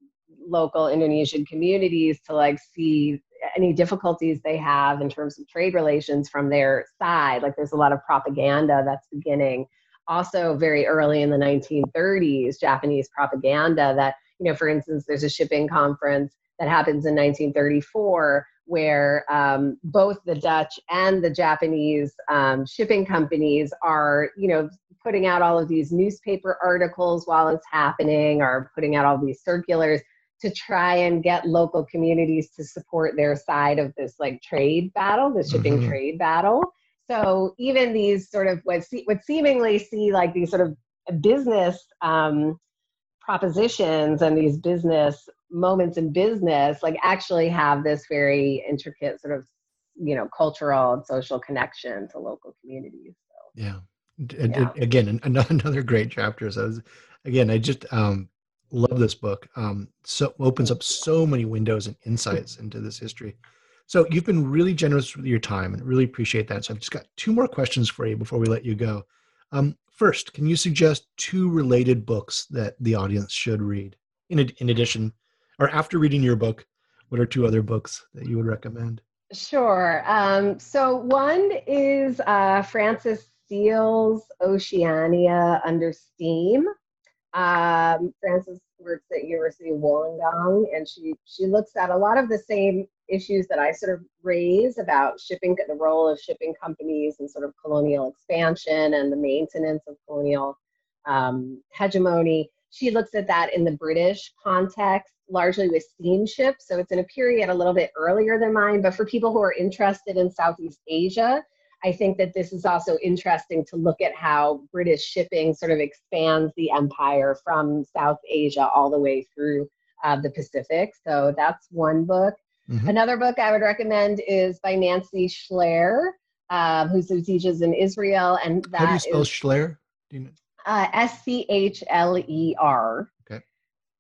local Indonesian communities to like see any difficulties they have in terms of trade relations from their side. Like there's a lot of propaganda that's beginning. Also, very early in the 1930s, Japanese propaganda that you know, for instance, there's a shipping conference that happens in 1934 where um, both the Dutch and the Japanese um, shipping companies are, you know, putting out all of these newspaper articles while it's happening, or putting out all these circulars to try and get local communities to support their side of this like trade battle, the shipping mm-hmm. trade battle. So even these sort of what, see, what seemingly see like these sort of business um, propositions and these business moments in business like actually have this very intricate sort of you know cultural and social connection to local communities so, yeah. yeah. again [LAUGHS] another great chapter so again i just um love this book. Um so opens up so many windows and insights into this history. So you've been really generous with your time and really appreciate that. So i've just got two more questions for you before we let you go. Um, First, can you suggest two related books that the audience should read? In, in addition, or after reading your book, what are two other books that you would recommend? Sure. Um, so one is uh, Frances Steel's Oceania Under Steam. Um, Frances works at University of Wollongong, and she she looks at a lot of the same issues that I sort of raise about shipping, the role of shipping companies and sort of colonial expansion and the maintenance of colonial um, hegemony. She looks at that in the British context, largely with steamships. So it's in a period a little bit earlier than mine. But for people who are interested in Southeast Asia, I think that this is also interesting to look at how British shipping sort of expands the empire from South Asia all the way through uh, the Pacific. So that's one book. Mm-hmm. Another book I would recommend is by Nancy Schler, uh, who teaches in Israel, and that How do you spell is? Do you know? Uh, S C H L E R.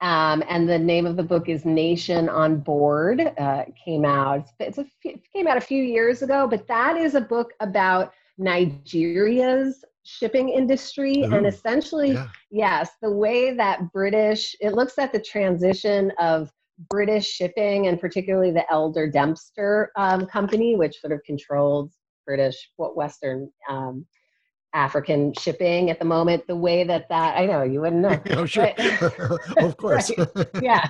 Um, and the name of the book is Nation on Board. Uh, came out. It's a it came out a few years ago, but that is a book about Nigeria's shipping industry Ooh, and essentially, yeah. yes, the way that British. It looks at the transition of British shipping and particularly the Elder Dempster um, company, which sort of controlled British, what Western um, African shipping at the moment. The way that that I know you wouldn't know. [LAUGHS] oh, sure, [LAUGHS] of [LAUGHS] course. yeah,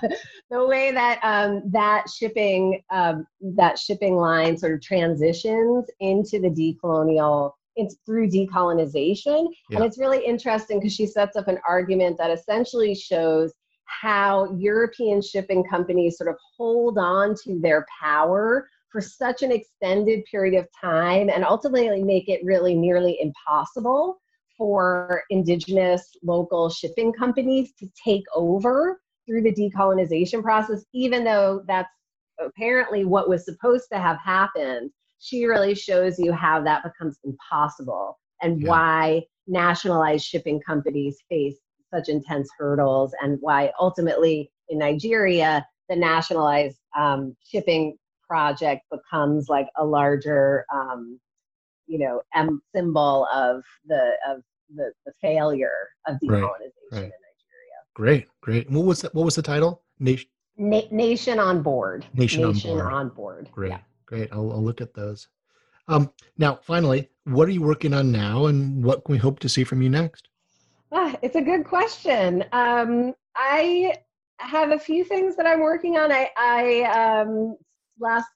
the way that um, that shipping um, that shipping line sort of transitions into the decolonial. It's through decolonization, yeah. and it's really interesting because she sets up an argument that essentially shows how European shipping companies sort of hold on to their power for such an extended period of time and ultimately make it really nearly impossible for indigenous local shipping companies to take over through the decolonization process, even though that's apparently what was supposed to have happened. She really shows you how that becomes impossible and yeah. why nationalized shipping companies face such intense hurdles and why ultimately in Nigeria, the nationalized um, shipping project becomes like a larger, um, you know, M symbol of the of the, the failure of decolonization right, right. in Nigeria. Great, great. what was the, what was the title? Nation. Na- Nation on board. Nation, Nation on board. On board. Great, yeah. great. I'll, I'll look at those. Um, now, finally, what are you working on now, and what can we hope to see from you next? Ah, it's a good question. Um, I have a few things that I'm working on. I, I um, last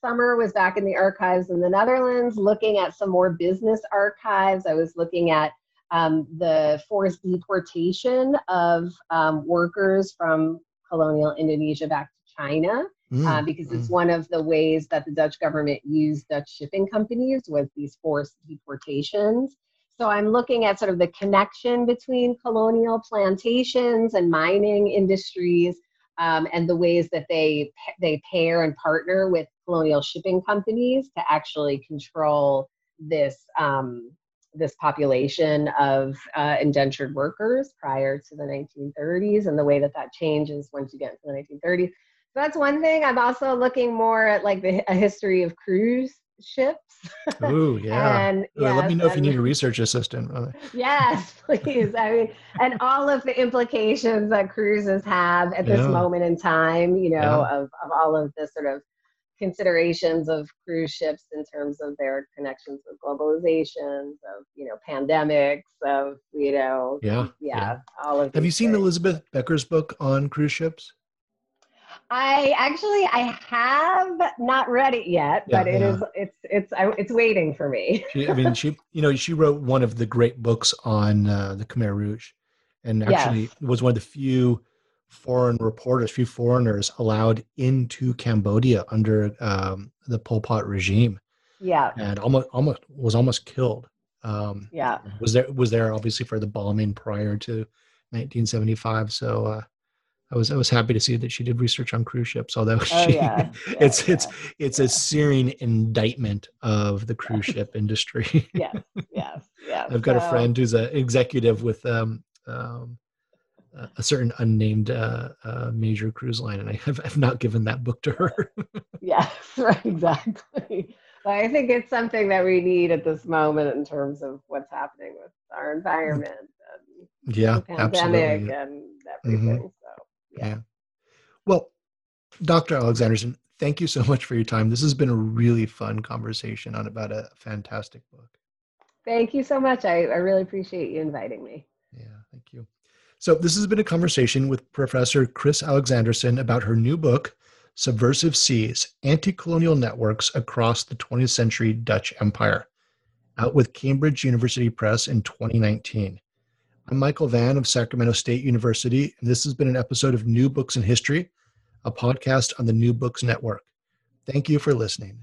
summer was back in the archives in the Netherlands looking at some more business archives. I was looking at um, the forced deportation of um, workers from colonial Indonesia back to China. Mm, uh, because it's mm. one of the ways that the Dutch government used Dutch shipping companies was these forced deportations. So I'm looking at sort of the connection between colonial plantations and mining industries um, and the ways that they they pair and partner with colonial shipping companies to actually control this um, this population of uh, indentured workers prior to the 1930s and the way that that changes once you get into the 1930s. So that's one thing. I'm also looking more at like the, a history of cruise ships. Oh [LAUGHS] yeah. and Ooh, let me know if you need a research assistant. yes, [LAUGHS] please. I mean, and all of the implications that cruises have at this yeah. moment in time, you know, yeah. of, of all of the sort of considerations of cruise ships in terms of their connections with globalizations, of you know pandemics, of you know yeah yeah, yeah. all of. Have you seen things. Elizabeth Becker's book on cruise ships? I actually I have not read it yet, yeah, but it yeah. is it's it's it's waiting for me. [LAUGHS] she, I mean, she you know she wrote one of the great books on uh, the Khmer Rouge, and actually yes. was one of the few foreign reporters, few foreigners allowed into Cambodia under um, the Pol Pot regime. Yeah, and almost almost was almost killed. Um, yeah, was there was there obviously for the bombing prior to 1975. So uh, I was I was happy to see that she did research on cruise ships. Although [LAUGHS] oh, she, yeah. [LAUGHS] Yeah, it's yeah. it's it's a searing indictment of the cruise ship industry. [LAUGHS] yes, yes, yes. I've got so, a friend who's an executive with um, um, a certain unnamed uh, uh, major cruise line, and I have, have not given that book to her. yes, right, exactly. But I think it's something that we need at this moment in terms of what's happening with our environment and yeah, the pandemic absolutely. and everything. Mm-hmm. Yeah. yeah. Well, Dr. Alexanderson, thank you so much for your time. This has been a really fun conversation on about a fantastic book. Thank you so much. I, I really appreciate you inviting me. Yeah, thank you. So, this has been a conversation with Professor Kris Alexanderson about her new book, Subversive Seas Anti Colonial Networks Across the 20th Century Dutch Empire, out with Cambridge University Press in 2019. I'm Michael Vann of Sacramento State University, and this has been an episode of New Books in History, a podcast on the New Books Network. Thank you for listening.